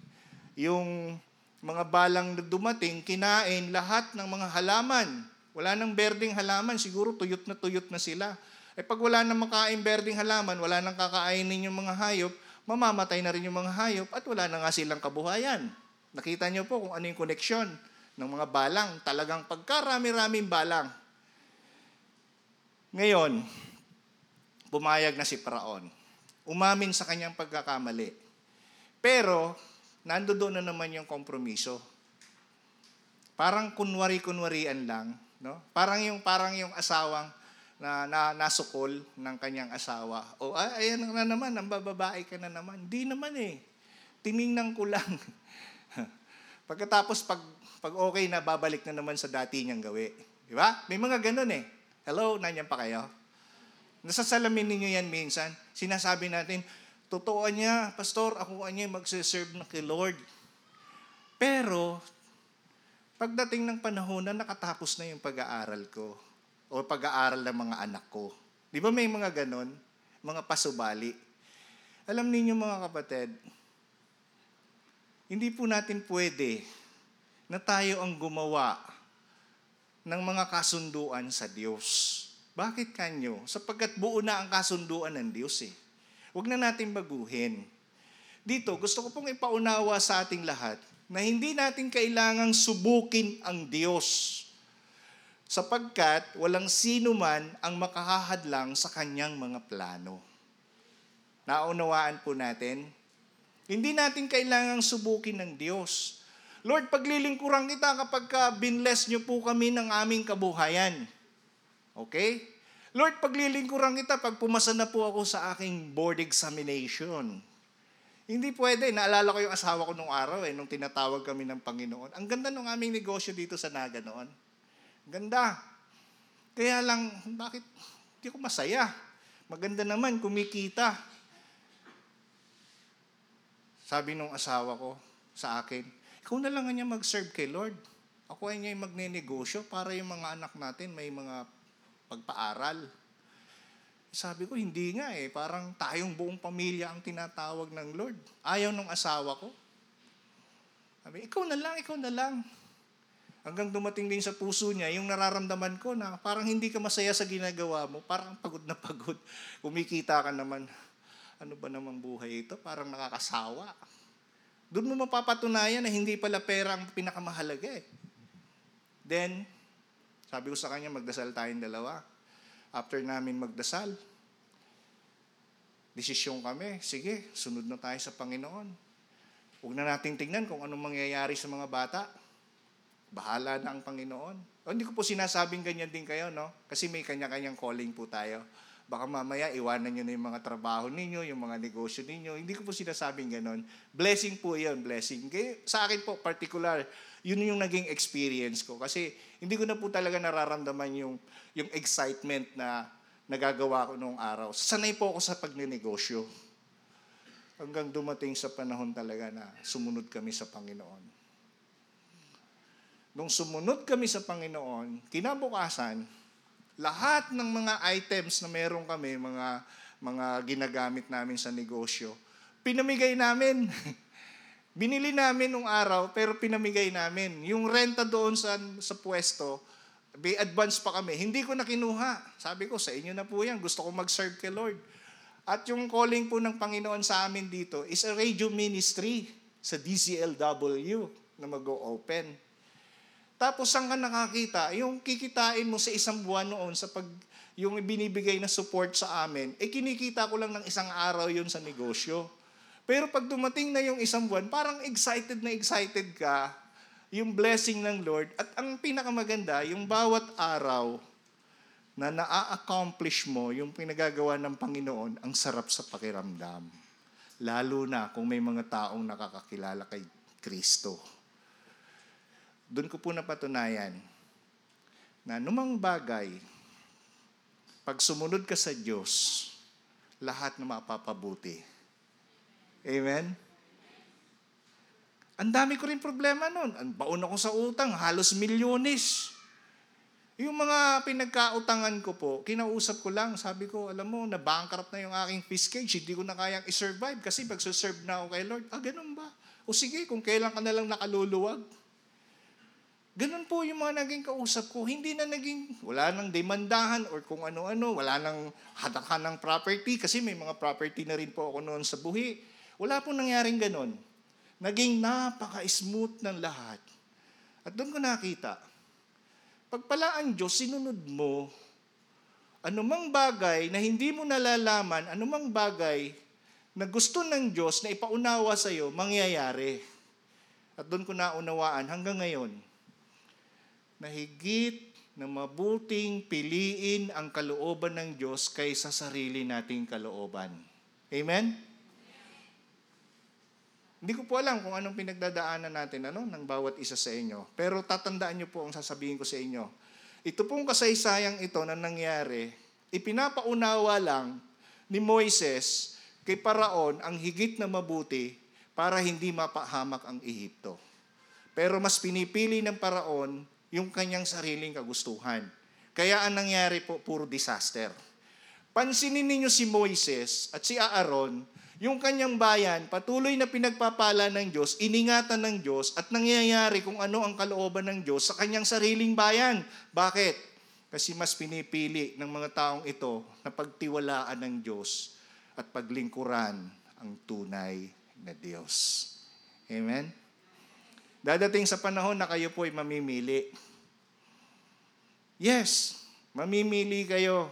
yung mga balang na dumating, kinain lahat ng mga halaman. Wala nang berding halaman, siguro tuyot na tuyot na sila. Eh pag wala nang makain berding halaman, wala nang kakainin yung mga hayop, mamamatay na rin yung mga hayop at wala na nga silang kabuhayan. Nakita niyo po kung ano yung koneksyon ng mga balang. Talagang pagkarami-raming balang. Ngayon, pumayag na si Paraon. Umamin sa kanyang pagkakamali. Pero, nando na naman yung kompromiso. Parang kunwari-kunwarian lang, no? Parang yung parang yung asawang na, na nasukol ng kanyang asawa. O ay, ayan na naman, ang bababae ka na naman. Hindi naman eh. Tiningnan ko lang. Pagkatapos pag pag okay na babalik na naman sa dati niyang gawi. Di ba? May mga ganun eh. Hello, nanyan pa kayo? Nasasalamin ninyo yan minsan. Sinasabi natin, totoo niya, pastor, ako niya magsiserve na kay Lord. Pero, pagdating ng panahon na nakatapos na yung pag-aaral ko, o pag-aaral ng mga anak ko, di ba may mga ganon? Mga pasubali. Alam ninyo mga kapatid, hindi po natin pwede na tayo ang gumawa ng mga kasunduan sa Diyos. Bakit kanyo? Sapagkat buo na ang kasunduan ng Diyos eh. Huwag na natin baguhin. Dito, gusto ko pong ipaunawa sa ating lahat na hindi natin kailangang subukin ang Diyos sapagkat walang sino man ang makahahadlang sa kanyang mga plano. Naunawaan po natin, hindi natin kailangang subukin ng Diyos. Lord, paglilingkuran kita kapag ka binless niyo po kami ng aming kabuhayan. Okay? Lord, paglilingkuran kita pag pumasa na po ako sa aking board examination. Hindi pwede. Naalala ko yung asawa ko nung araw eh, nung tinatawag kami ng Panginoon. Ang ganda ng aming negosyo dito sa Naga noon. Ganda. Kaya lang, bakit hindi ko masaya? Maganda naman, kumikita. Sabi nung asawa ko sa akin, ikaw na lang niya mag-serve kay Lord. Ako ay niya yung magne-negosyo para yung mga anak natin may mga pagpaaral. Sabi ko, hindi nga eh. Parang tayong buong pamilya ang tinatawag ng Lord. Ayaw nung asawa ko. Sabi, ikaw na lang, ikaw na lang. Hanggang dumating din sa puso niya, yung nararamdaman ko na parang hindi ka masaya sa ginagawa mo, parang pagod na pagod. Kumikita ka naman, ano ba namang buhay ito? Parang nakakasawa. Doon mo mapapatunayan na hindi pala pera ang pinakamahalaga eh. Then, sabi ko sa kanya, magdasal tayong dalawa. After namin magdasal, desisyon kami, sige, sunod na tayo sa Panginoon. Huwag na nating tingnan kung anong mangyayari sa mga bata. Bahala na ang Panginoon. O, hindi ko po sinasabing ganyan din kayo, no? Kasi may kanya-kanyang calling po tayo. Baka mamaya iwanan nyo na yung mga trabaho ninyo, yung mga negosyo ninyo. Hindi ko po sinasabing ganon. Blessing po yun, blessing. Kaya, sa akin po, particular, yun yung naging experience ko. Kasi hindi ko na po talaga nararamdaman yung, yung excitement na nagagawa ko noong araw. Sanay po ako sa pagnenegosyo. Hanggang dumating sa panahon talaga na sumunod kami sa Panginoon. Nung sumunod kami sa Panginoon, kinabukasan, lahat ng mga items na meron kami, mga mga ginagamit namin sa negosyo, pinamigay namin. Binili namin nung araw, pero pinamigay namin. Yung renta doon sa, sa pwesto, may advance pa kami. Hindi ko na kinuha. Sabi ko, sa inyo na po yan. Gusto ko mag-serve kay Lord. At yung calling po ng Panginoon sa amin dito is a radio ministry sa DCLW na mag-open. Tapos saan ka nakakita? Yung kikitain mo sa isang buwan noon sa pag yung binibigay na support sa amin, eh kinikita ko lang ng isang araw yun sa negosyo. Pero pag dumating na yung isang buwan, parang excited na excited ka, yung blessing ng Lord. At ang pinakamaganda, yung bawat araw na naa-accomplish mo yung pinagagawa ng Panginoon, ang sarap sa pakiramdam. Lalo na kung may mga taong nakakakilala kay Kristo. Doon ko po napatunayan na numang bagay, pag sumunod ka sa Diyos, lahat na mapapabuti. Amen? Ang dami ko rin problema noon. Ang baon ako sa utang, halos milyones. Yung mga pinagkautangan ko po, kinausap ko lang, sabi ko, alam mo, na-bankrupt na yung aking fiskage, hindi ko na kayang i-survive kasi pag-serve na ako kay Lord. Ah, ganun ba? O sige, kung kailan ka na lang nakaluluwag. Ganun po yung mga naging kausap ko. Hindi na naging, wala nang demandahan or kung ano-ano, wala nang hatakan ng property kasi may mga property na rin po ako noon sa buhi. Wala pong nangyaring ganon. Naging napaka-smooth ng lahat. At doon ko nakita, pag pala ang Diyos, sinunod mo, anumang bagay na hindi mo nalalaman, anumang bagay na gusto ng Diyos na ipaunawa sa iyo, mangyayari. At doon ko naunawaan hanggang ngayon, na higit na mabuting piliin ang kalooban ng Diyos kaysa sarili nating kalooban. Amen? Hindi ko po alam kung anong pinagdadaanan natin ano, ng bawat isa sa inyo. Pero tatandaan niyo po ang sasabihin ko sa inyo. Ito pong kasaysayang ito na nangyari, ipinapaunawa lang ni Moises kay Paraon ang higit na mabuti para hindi mapahamak ang Ehipto. Pero mas pinipili ng Paraon yung kanyang sariling kagustuhan. Kaya ang nangyari po, puro disaster. Pansinin ninyo si Moises at si Aaron, yung kanyang bayan, patuloy na pinagpapala ng Diyos, iningatan ng Diyos, at nangyayari kung ano ang kalooban ng Diyos sa kanyang sariling bayan. Bakit? Kasi mas pinipili ng mga taong ito na pagtiwalaan ng Diyos at paglingkuran ang tunay na Diyos. Amen? Dadating sa panahon na kayo po ay mamimili. Yes, mamimili kayo.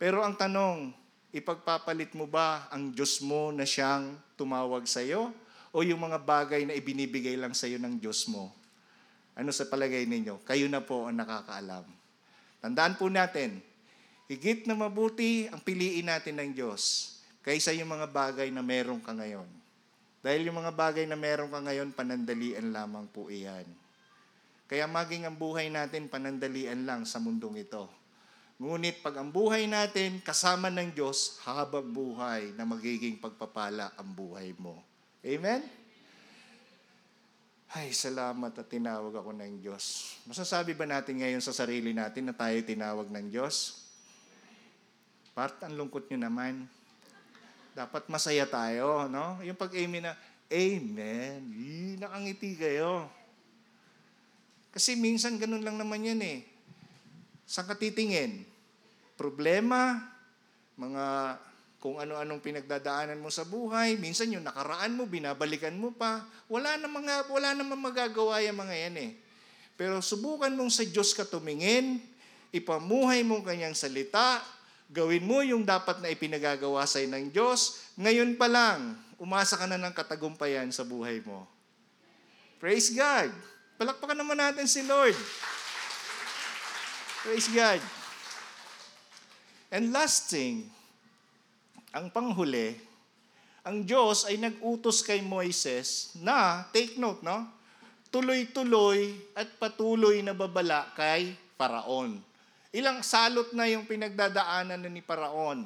Pero ang tanong, ipagpapalit mo ba ang Diyos mo na siyang tumawag sa iyo? O yung mga bagay na ibinibigay lang sa iyo ng Diyos mo? Ano sa palagay ninyo? Kayo na po ang nakakaalam. Tandaan po natin, higit na mabuti ang piliin natin ng Diyos kaysa yung mga bagay na meron ka ngayon. Dahil yung mga bagay na meron ka ngayon, panandalian lamang po iyan. Kaya maging ang buhay natin panandalian lang sa mundong ito. Ngunit pag ang buhay natin kasama ng Diyos, habang buhay na magiging pagpapala ang buhay mo. Amen? Ay, salamat at tinawag ako ng Diyos. Masasabi ba natin ngayon sa sarili natin na tayo tinawag ng Diyos? Part, ang lungkot nyo naman. Dapat masaya tayo, no? Yung pag-amen na, Amen. Yee, nakangiti kayo. Kasi minsan ganun lang naman yan eh. Saan ka titingin? Problema, mga kung ano-anong pinagdadaanan mo sa buhay, minsan yung nakaraan mo, binabalikan mo pa. Wala na mga wala namang magagawa yung mga yan eh. Pero subukan mong sa Diyos ka tumingin, ipamuhay mo kanyang salita, gawin mo yung dapat na ipinagagawa sa ng Diyos, ngayon pa lang, umasa ka na ng katagumpayan sa buhay mo. Praise God! Palakpakan naman natin si Lord. Praise God. And last thing, ang panghuli, ang Diyos ay nag-utos kay Moises na, take note, no? Tuloy-tuloy at patuloy na babala kay Paraon. Ilang salot na yung pinagdadaanan na ni Paraon.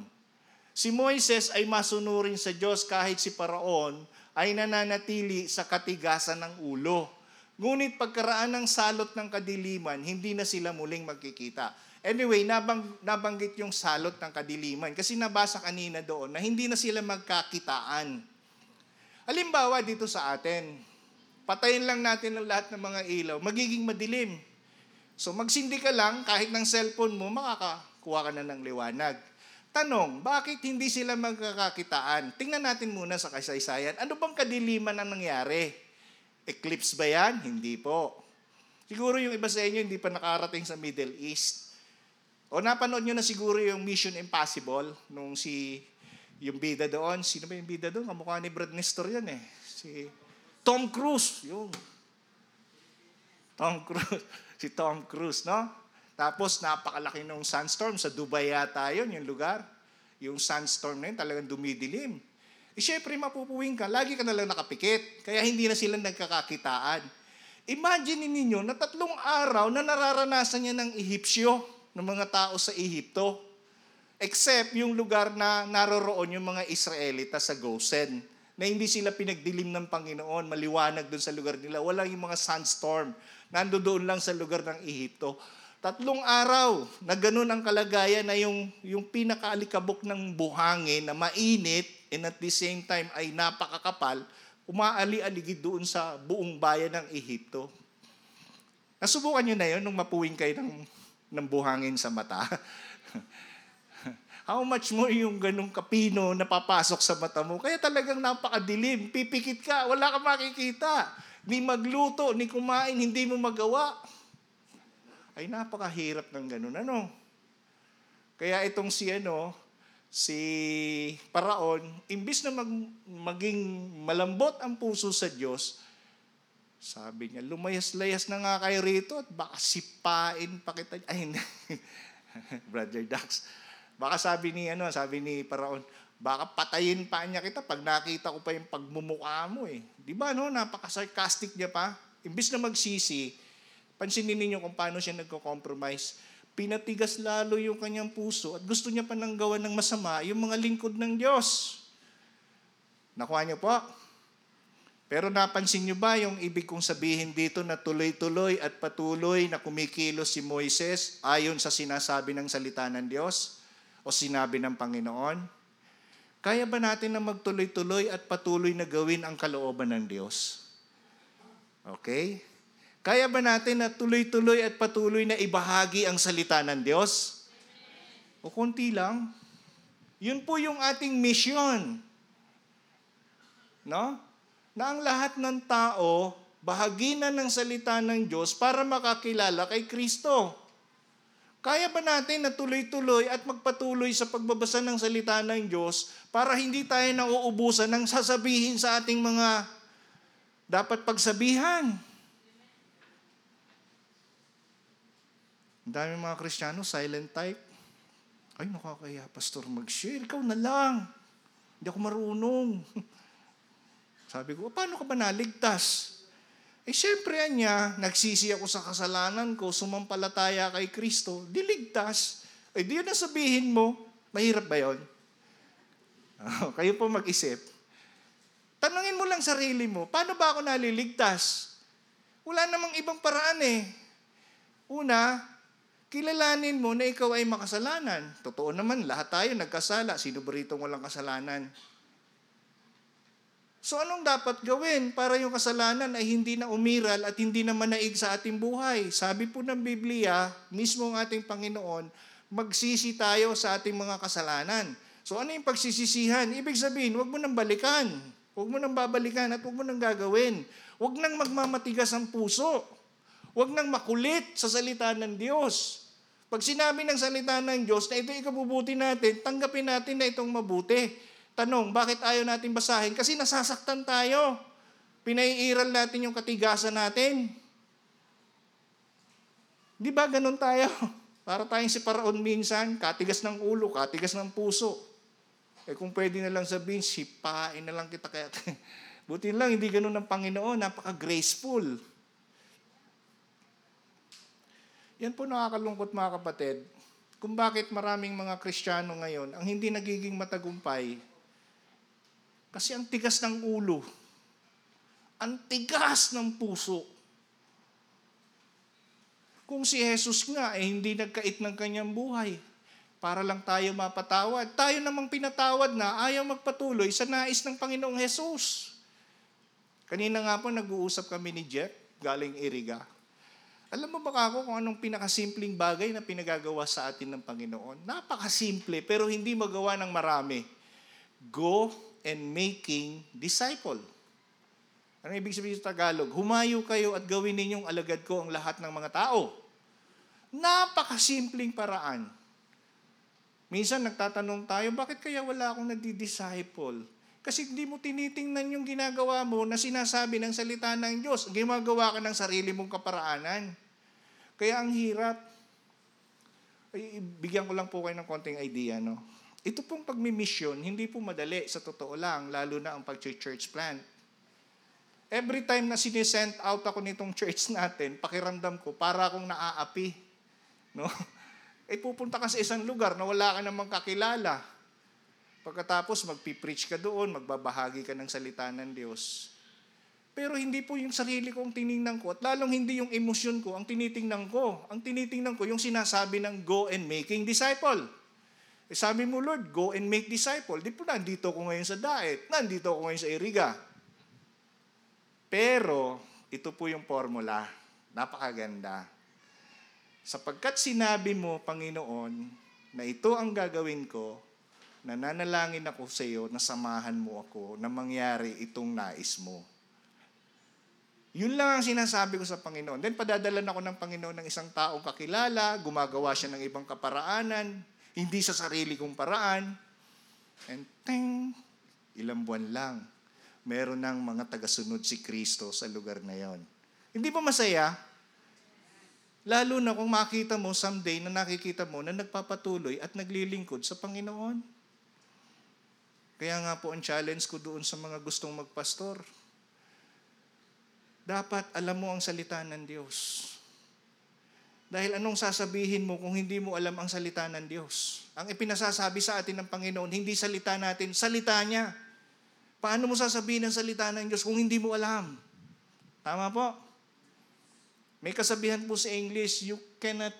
Si Moises ay masunurin sa Diyos kahit si Paraon ay nananatili sa katigasan ng ulo. Ngunit pagkaraan ng salot ng kadiliman, hindi na sila muling magkikita. Anyway, nabang, nabanggit yung salot ng kadiliman kasi nabasa kanina doon na hindi na sila magkakitaan. Halimbawa dito sa atin, patayin lang natin ang lahat ng mga ilaw, magiging madilim. So magsindi ka lang, kahit ng cellphone mo, makakakuha ka na ng liwanag. Tanong, bakit hindi sila magkakakitaan? Tingnan natin muna sa kasaysayan. Ano bang kadiliman ang nangyari? Eclipse ba yan? Hindi po. Siguro yung iba sa inyo hindi pa nakarating sa Middle East. O napanood nyo na siguro yung Mission Impossible nung si yung bida doon. Sino ba yung bida doon? Kamukha ni Brad Nestor yan eh. Si Tom Cruise. Yung Tom Cruise. si Tom Cruise, no? Tapos napakalaki ng sandstorm sa Dubai yata yun, yung lugar. Yung sandstorm na yun talagang dumidilim. Eh syempre mapupuwing ka, lagi ka na lang nakapikit. Kaya hindi na sila nagkakakitaan. Imagine ninyo na tatlong araw na nararanasan niya ng Ehipsyo, ng mga tao sa Ehipto. Except yung lugar na naroroon yung mga Israelita sa Gosen na hindi sila pinagdilim ng Panginoon, maliwanag doon sa lugar nila. Wala yung mga sandstorm. Nando doon lang sa lugar ng Ehipto. Tatlong araw na ganun ang kalagayan na yung, yung pinakaalikabok ng buhangin na mainit and at the same time ay napakakapal, umaali-aligid doon sa buong bayan ng Ehipto. Nasubukan nyo na yun nung mapuwing kayo ng, ng buhangin sa mata? How much mo yung ganong kapino na papasok sa mata mo? Kaya talagang napakadilim. Pipikit ka, wala ka makikita. Ni magluto, ni kumain, hindi mo magawa. Ay napakahirap ng ganun. Ano? Kaya itong si ano, si Paraon, imbis na mag, maging malambot ang puso sa Diyos, sabi niya, lumayas-layas na nga kayo rito at baka sipain pa kita. Ay, hindi. Brother Dax. Baka sabi ni, ano, sabi ni Paraon, baka patayin pa niya kita pag nakita ko pa yung pagmumukha mo eh. Di ba, no? Napaka-sarcastic niya pa. Imbis na magsisi, pansinin ninyo kung paano siya nagko-compromise. Pinatigas lalo yung kanyang puso at gusto niya pa nang gawa ng masama yung mga lingkod ng Diyos. Nakuha niyo po? Pero napansin niyo ba yung ibig kong sabihin dito na tuloy-tuloy at patuloy na kumikilos si Moises ayon sa sinasabi ng salita ng Diyos o sinabi ng Panginoon? Kaya ba natin na magtuloy-tuloy at patuloy na gawin ang kalooban ng Diyos? Okay? Kaya ba natin na tuloy-tuloy at patuloy na ibahagi ang salita ng Diyos? O konti lang? Yun po yung ating mission. No? Na ang lahat ng tao, bahagi na ng salita ng Diyos para makakilala kay Kristo. Kaya ba natin na tuloy-tuloy at magpatuloy sa pagbabasa ng salita ng Diyos para hindi tayo nauubusan ng sasabihin sa ating mga dapat pagsabihan? Ang dami mga Kristiyano, silent type. Ay, nakakaya, Pastor, mag-share. Ikaw na lang. Hindi ako marunong. Sabi ko, paano ka ba naligtas? Eh, syempre niya, nagsisi ako sa kasalanan ko, sumampalataya kay Kristo, diligtas. Eh, di yun na sabihin mo. Mahirap ba yun? Oh, kayo po mag-isip. Tanungin mo lang sarili mo, paano ba ako naliligtas? Wala namang ibang paraan eh. Una, kilalanin mo na ikaw ay makasalanan. Totoo naman, lahat tayo nagkasala. Sino ba rito walang kasalanan? So anong dapat gawin para yung kasalanan ay hindi na umiral at hindi na manaig sa ating buhay? Sabi po ng Biblia, mismo ang ating Panginoon, magsisi tayo sa ating mga kasalanan. So ano yung pagsisisihan? Ibig sabihin, huwag mo nang balikan. Huwag mo nang babalikan at huwag mo nang gagawin. Huwag nang magmamatigas ang puso. Huwag nang makulit sa salita ng Diyos. Pag sinabi ng salita ng Diyos na ito ikabubuti natin, tanggapin natin na itong mabuti. Tanong, bakit ayaw natin basahin? Kasi nasasaktan tayo. Pinaiiral natin yung katigasan natin. Di ba ganun tayo? Para tayong si Paraon minsan, katigas ng ulo, katigas ng puso. Eh kung pwede na lang sabihin, sipain na lang kita kaya. Buti lang, hindi ganun ng Panginoon, napaka-graceful. Yan po nakakalungkot mga kapatid, kung bakit maraming mga Kristiyano ngayon ang hindi nagiging matagumpay kasi ang tigas ng ulo, ang tigas ng puso. Kung si Jesus nga eh hindi nagkait ng kanyang buhay para lang tayo mapatawad, tayo namang pinatawad na ayaw magpatuloy sa nais ng Panginoong Jesus. Kanina nga po nag-uusap kami ni Jeff, galing Iriga. Alam mo ba ako kung anong pinakasimpleng bagay na pinagagawa sa atin ng Panginoon? Napakasimple, pero hindi magawa ng marami. Go and making disciple. Ano ibig sabihin sa Tagalog? Humayo kayo at gawin ninyong alagad ko ang lahat ng mga tao. Napakasimpleng paraan. Minsan nagtatanong tayo, bakit kaya wala akong nagdi-disciple? Kasi hindi mo tinitingnan yung ginagawa mo na sinasabi ng salita ng Diyos. Gumagawa ka ng sarili mong kaparaanan. Kaya ang hirap. Ay, bigyan ko lang po kayo ng konting idea. No? Ito pong pagmi-mission, hindi po madali sa totoo lang, lalo na ang pag-church plant. Every time na sinisend out ako nitong church natin, pakiramdam ko, para akong naaapi. No? Eh pupunta ka sa isang lugar na wala ka namang kakilala. Pagkatapos magpipreach ka doon, magbabahagi ka ng salita ng Diyos. Pero hindi po yung sarili ko ang tiningnan ko at lalong hindi yung emosyon ko ang tinitingnan ko. Ang tinitingnan ko yung sinasabi ng go and making disciple. Eh, sabi mo, Lord, go and make disciple. Di po nandito ko ngayon sa Daet. Nandito ako ngayon sa Iriga. Pero, ito po yung formula. Napakaganda. Sapagkat sinabi mo, Panginoon, na ito ang gagawin ko, nananalangin ako sa iyo na samahan mo ako na mangyari itong nais mo. Yun lang ang sinasabi ko sa Panginoon. Then padadalan ako ng Panginoon ng isang taong kakilala, gumagawa siya ng ibang kaparaanan, hindi sa sarili kong paraan. And ting, ilang buwan lang, meron ng mga tagasunod si Kristo sa lugar na yon. Hindi ba masaya? Lalo na kung makita mo someday na nakikita mo na nagpapatuloy at naglilingkod sa Panginoon. Kaya nga po ang challenge ko doon sa mga gustong magpastor. Dapat alam mo ang salita ng Diyos. Dahil anong sasabihin mo kung hindi mo alam ang salita ng Diyos? Ang ipinasasabi sa atin ng Panginoon, hindi salita natin, salita niya. Paano mo sasabihin ang salita ng Diyos kung hindi mo alam? Tama po? May kasabihan po sa English, you cannot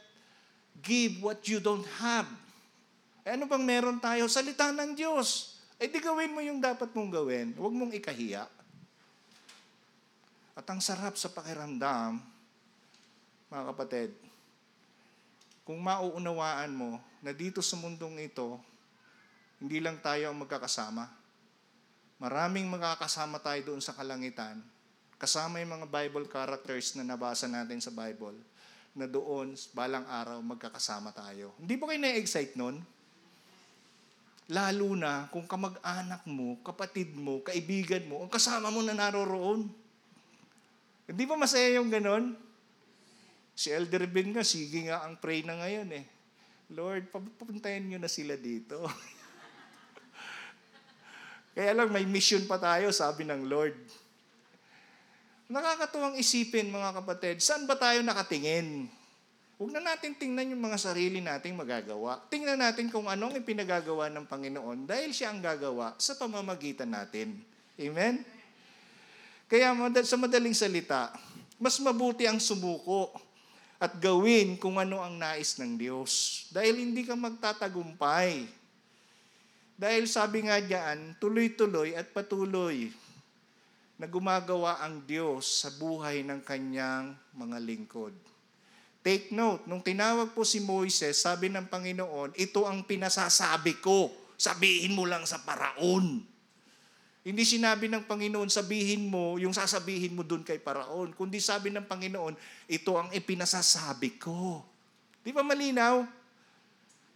give what you don't have. Eh, ano bang meron tayo? Salita ng Diyos. Eh di gawin mo yung dapat mong gawin. Huwag mong ikahiya. At ang sarap sa pakiramdam, mga kapatid, kung mauunawaan mo na dito sa mundong ito, hindi lang tayo ang magkakasama. Maraming magkakasama tayo doon sa kalangitan. Kasama yung mga Bible characters na nabasa natin sa Bible na doon, balang araw, magkakasama tayo. Hindi ba kayo na-excite nun? Lalo na kung kamag-anak mo, kapatid mo, kaibigan mo, ang kasama mo na naroroon. Hindi ba masaya yung ganon? Si Elder Ben nga, sige nga ang pray na ngayon eh. Lord, papuntayan nyo na sila dito. Kaya lang, may mission pa tayo, sabi ng Lord. Nakakatuwang isipin, mga kapatid, saan ba tayo nakatingin? Huwag na natin tingnan yung mga sarili nating magagawa. Tingnan natin kung anong ipinagagawa ng Panginoon dahil siya ang gagawa sa pamamagitan natin. Amen? Kaya sa madaling salita, mas mabuti ang sumuko at gawin kung ano ang nais ng Diyos. Dahil hindi ka magtatagumpay. Dahil sabi nga diyan, tuloy-tuloy at patuloy na gumagawa ang Diyos sa buhay ng kanyang mga lingkod. Take note, nung tinawag po si Moises, sabi ng Panginoon, ito ang pinasasabi ko, sabihin mo lang sa paraon. Hindi sinabi ng Panginoon, sabihin mo, yung sasabihin mo dun kay paraon, kundi sabi ng Panginoon, ito ang ipinasasabi ko. Di ba malinaw?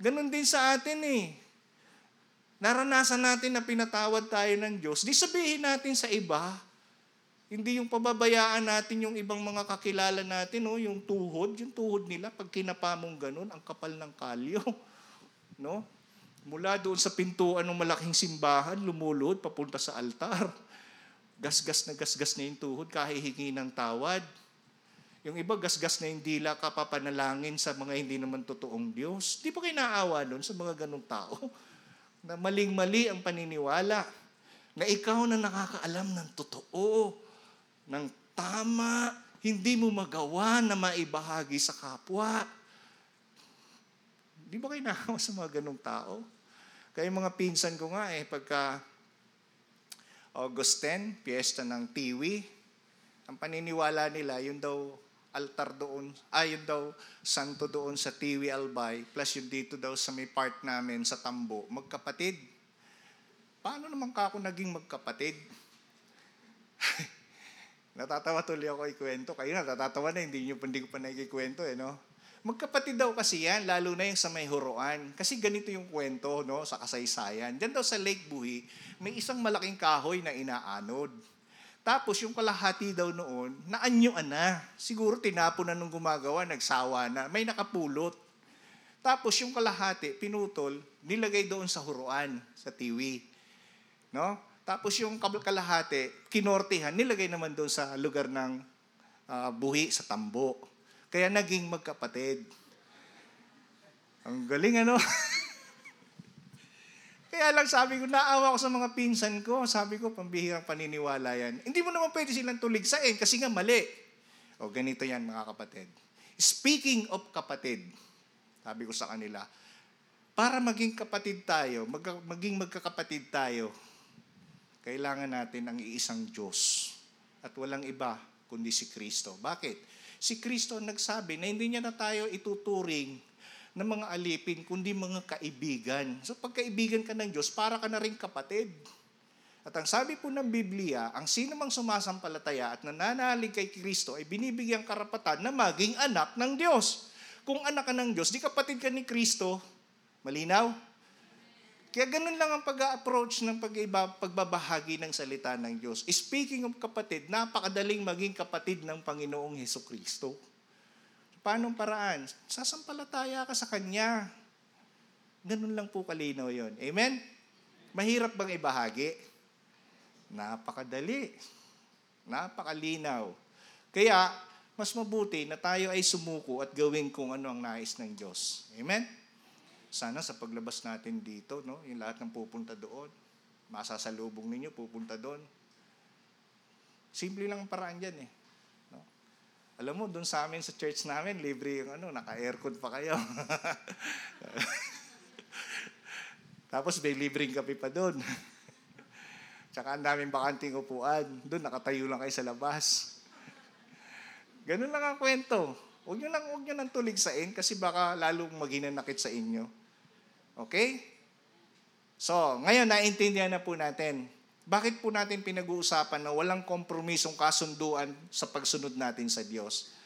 Ganon din sa atin eh. Naranasan natin na pinatawad tayo ng Diyos, di sabihin natin sa iba, hindi yung pababayaan natin yung ibang mga kakilala natin, no? yung tuhod, yung tuhod nila, pag kinapamong ganun, ang kapal ng kalyo. No? Mula doon sa pintuan ng malaking simbahan, lumulod papunta sa altar. Gasgas na gasgas na yung tuhod, kahihingi ng tawad. Yung iba, gasgas na yung dila, kapapanalangin sa mga hindi naman totoong Diyos. Di ba kayo naawa doon sa mga ganong tao? Na maling-mali ang paniniwala. Na ikaw na nakakaalam ng totoo ng tama, hindi mo magawa na maibahagi sa kapwa. Di ba kayo nakawa sa mga ganong tao? Kaya mga pinsan ko nga eh, pagka August 10, piyesta ng Tiwi, ang paniniwala nila, yun daw altar doon, ah, yun daw santo doon sa Tiwi Albay, plus yun dito daw sa may part namin sa Tambo, magkapatid. Paano naman ka ako naging magkapatid? Natatawa tuloy ako ikwento. Kayo na, natatawa na, hindi, nyo, hindi ko pa nakikikwento eh, no? Magkapatid daw kasi yan, lalo na yung sa may huruan. Kasi ganito yung kwento, no, sa kasaysayan. Diyan daw sa Lake Buhi, may isang malaking kahoy na inaanod. Tapos yung kalahati daw noon, naanyuan na. Siguro tinapon na nung gumagawa, nagsawa na. May nakapulot. Tapos yung kalahati, pinutol, nilagay doon sa huruan, sa tiwi. No? Tapos yung kalahati, kinortihan, nilagay naman doon sa lugar ng uh, buhi sa tambo. Kaya naging magkapatid. Ang galing ano? Kaya lang sabi ko, naawa ko sa mga pinsan ko. Sabi ko, pambihirang paniniwala yan. Hindi mo naman pwede silang tuligsain kasi nga mali. O ganito yan mga kapatid. Speaking of kapatid, sabi ko sa kanila, para maging kapatid tayo, mag, maging magkakapatid tayo, kailangan natin ang iisang Diyos at walang iba kundi si Kristo. Bakit? Si Kristo nagsabi na hindi niya na tayo ituturing ng mga alipin, kundi mga kaibigan. So pagkaibigan ka ng Diyos, para ka na rin kapatid. At ang sabi po ng Biblia, ang sino mang sumasampalataya at nananalig kay Kristo ay binibigyang karapatan na maging anak ng Diyos. Kung anak ka ng Diyos, di kapatid ka ni Kristo, malinaw? Kaya ganun lang ang pag-approach ng pag pagbabahagi ng salita ng Diyos. Speaking of kapatid, napakadaling maging kapatid ng Panginoong Heso Kristo. Paano paraan? Sasampalataya ka sa Kanya. Ganun lang po kalinaw yon. Amen? Mahirap bang ibahagi? Napakadali. Napakalinaw. Kaya, mas mabuti na tayo ay sumuko at gawin kung ano ang nais ng Diyos. Amen? Sana sa paglabas natin dito, no, yung lahat ng pupunta doon, masasalubong ninyo, pupunta doon. Simple lang ang paraan dyan eh. No? Alam mo, doon sa amin sa church namin, libre yung ano, naka-aircon pa kayo. Tapos may libreng kape pa doon. Tsaka ang daming bakanting upuan. Doon, nakatayo lang kayo sa labas. Ganun lang ang kwento. Huwag nyo lang, huwag nyo nang tuligsain kasi baka lalong maginanakit sa inyo. Okay? So, ngayon, naintindihan na po natin. Bakit po natin pinag-uusapan na walang kompromisong kasunduan sa pagsunod natin sa Diyos?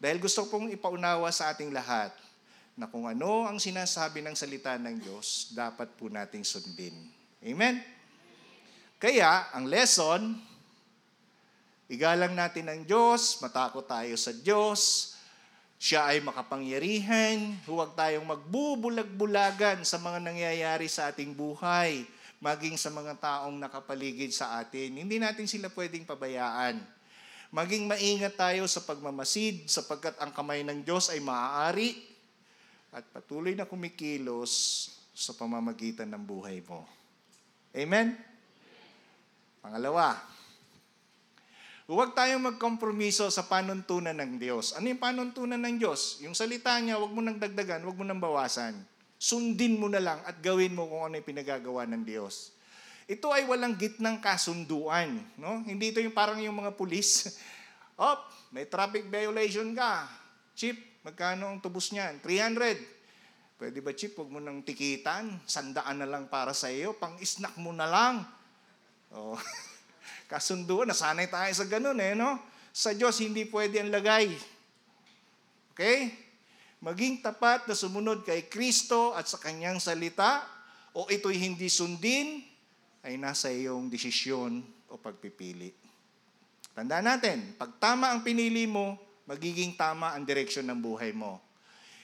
Dahil gusto pong ipaunawa sa ating lahat na kung ano ang sinasabi ng salita ng Diyos, dapat po nating sundin. Amen? Kaya, ang lesson, igalang natin ang Diyos, matakot tayo sa Diyos, siya ay makapangyarihan, huwag tayong magbubulag-bulagan sa mga nangyayari sa ating buhay, maging sa mga taong nakapaligid sa atin. Hindi natin sila pwedeng pabayaan. Maging maingat tayo sa pagmamasid sapagkat ang kamay ng Diyos ay maaari at patuloy na kumikilos sa pamamagitan ng buhay mo. Amen? Pangalawa, huwag tayong magkompromiso sa panuntunan ng Diyos. Ano yung panuntunan ng Diyos? Yung salita niya, huwag mo nang dagdagan, huwag mo nang bawasan. Sundin mo na lang at gawin mo kung ano yung pinagagawa ng Diyos. Ito ay walang gitnang kasunduan. No? Hindi ito yung parang yung mga pulis. Op, may traffic violation ka. Chip, magkano ang tubos niyan? 300. Pwede ba, Chip, huwag mo nang tikitan? Sandaan na lang para sa iyo. Pang-snack mo na lang. Oh. Kasunduan, nasanay tayo sa ganun eh, no? Sa Diyos, hindi pwede ang lagay. Okay? Maging tapat na sumunod kay Kristo at sa kanyang salita, o ito'y hindi sundin, ay nasa iyong desisyon o pagpipili. Tandaan natin, pag tama ang pinili mo, magiging tama ang direksyon ng buhay mo.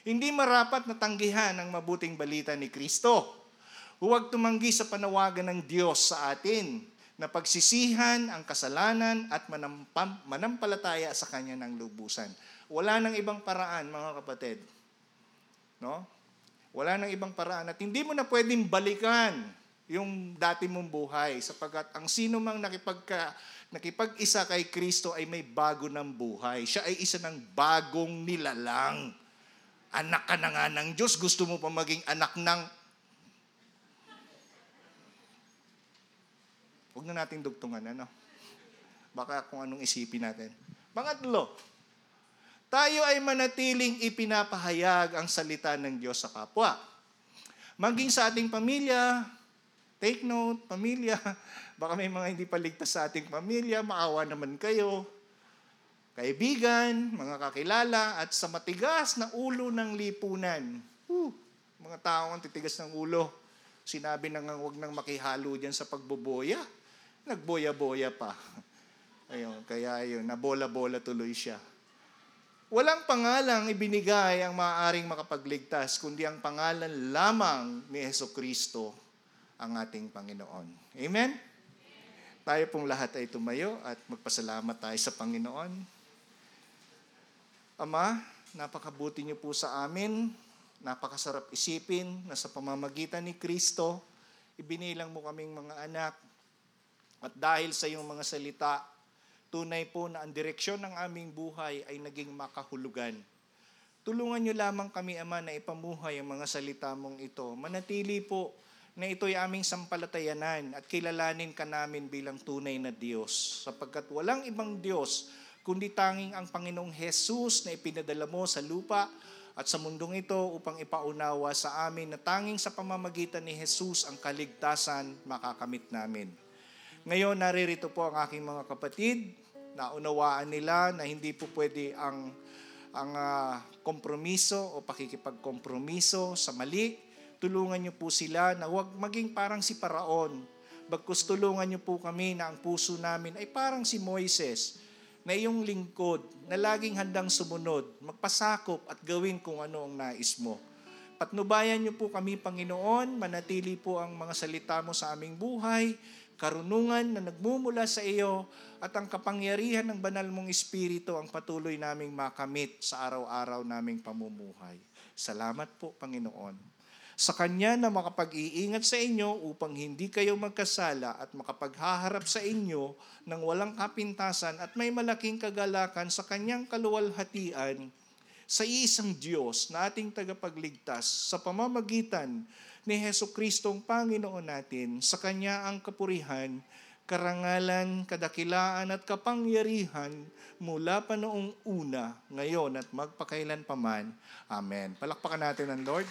Hindi marapat na tanggihan ang mabuting balita ni Kristo. Huwag tumanggi sa panawagan ng Diyos sa atin na pagsisihan ang kasalanan at manampam, manampalataya sa Kanya ng lubusan. Wala nang ibang paraan, mga kapatid. No? Wala nang ibang paraan. At hindi mo na pwedeng balikan yung dati mong buhay sapagkat ang sino mang nakipagka, nakipag-isa kay Kristo ay may bago ng buhay. Siya ay isa ng bagong nilalang. Anak ka na nga ng Diyos, gusto mo pa maging anak ng Huwag na natin dugtungan, ano? Baka kung anong isipin natin. Pangatlo, tayo ay manatiling ipinapahayag ang salita ng Diyos sa kapwa. Maging sa ating pamilya, take note, pamilya, baka may mga hindi paligtas sa ating pamilya, maawa naman kayo, kaibigan, mga kakilala, at sa matigas na ulo ng lipunan. Whew, mga taong ang titigas ng ulo. Sinabi na nga huwag nang makihalo dyan sa pagboboya nagboya-boya pa. Ayun, kaya ayun, nabola-bola tuloy siya. Walang pangalang ibinigay ang maaaring makapagligtas, kundi ang pangalan lamang ni Yeso Kristo, ang ating Panginoon. Amen? Tayo pong lahat ay tumayo at magpasalamat tayo sa Panginoon. Ama, napakabuti niyo po sa amin. Napakasarap isipin na sa pamamagitan ni Kristo, ibinilang mo kaming mga anak at dahil sa iyong mga salita, tunay po na ang direksyon ng aming buhay ay naging makahulugan. Tulungan niyo lamang kami, Ama, na ipamuhay ang mga salita mong ito. Manatili po na ito'y aming sampalatayanan at kilalanin ka namin bilang tunay na Diyos. Sapagkat walang ibang Diyos kundi tanging ang Panginoong Jesus na ipinadala mo sa lupa at sa mundong ito upang ipaunawa sa amin na tanging sa pamamagitan ni Jesus ang kaligtasan makakamit namin. Ngayon, naririto po ang aking mga kapatid. Naunawaan nila na hindi po pwede ang, ang uh, kompromiso o pakikipagkompromiso sa mali. Tulungan niyo po sila na huwag maging parang si Paraon. Bagkus tulungan niyo po kami na ang puso namin ay parang si Moises na iyong lingkod, na laging handang sumunod, magpasakop at gawin kung ano ang nais mo. Patnubayan niyo po kami, Panginoon, manatili po ang mga salita mo sa aming buhay, karunungan na nagmumula sa iyo, at ang kapangyarihan ng banal mong Espiritu ang patuloy naming makamit sa araw-araw naming pamumuhay. Salamat po, Panginoon sa Kanya na makapag-iingat sa inyo upang hindi kayo magkasala at makapaghaharap sa inyo ng walang kapintasan at may malaking kagalakan sa Kanyang kaluwalhatian sa iisang Diyos na ating tagapagligtas sa pamamagitan ni Heso Kristong Panginoon natin. Sa Kanya ang kapurihan, karangalan, kadakilaan at kapangyarihan mula pa noong una, ngayon at magpakailan paman. Amen. Palakpakan natin ang Lord.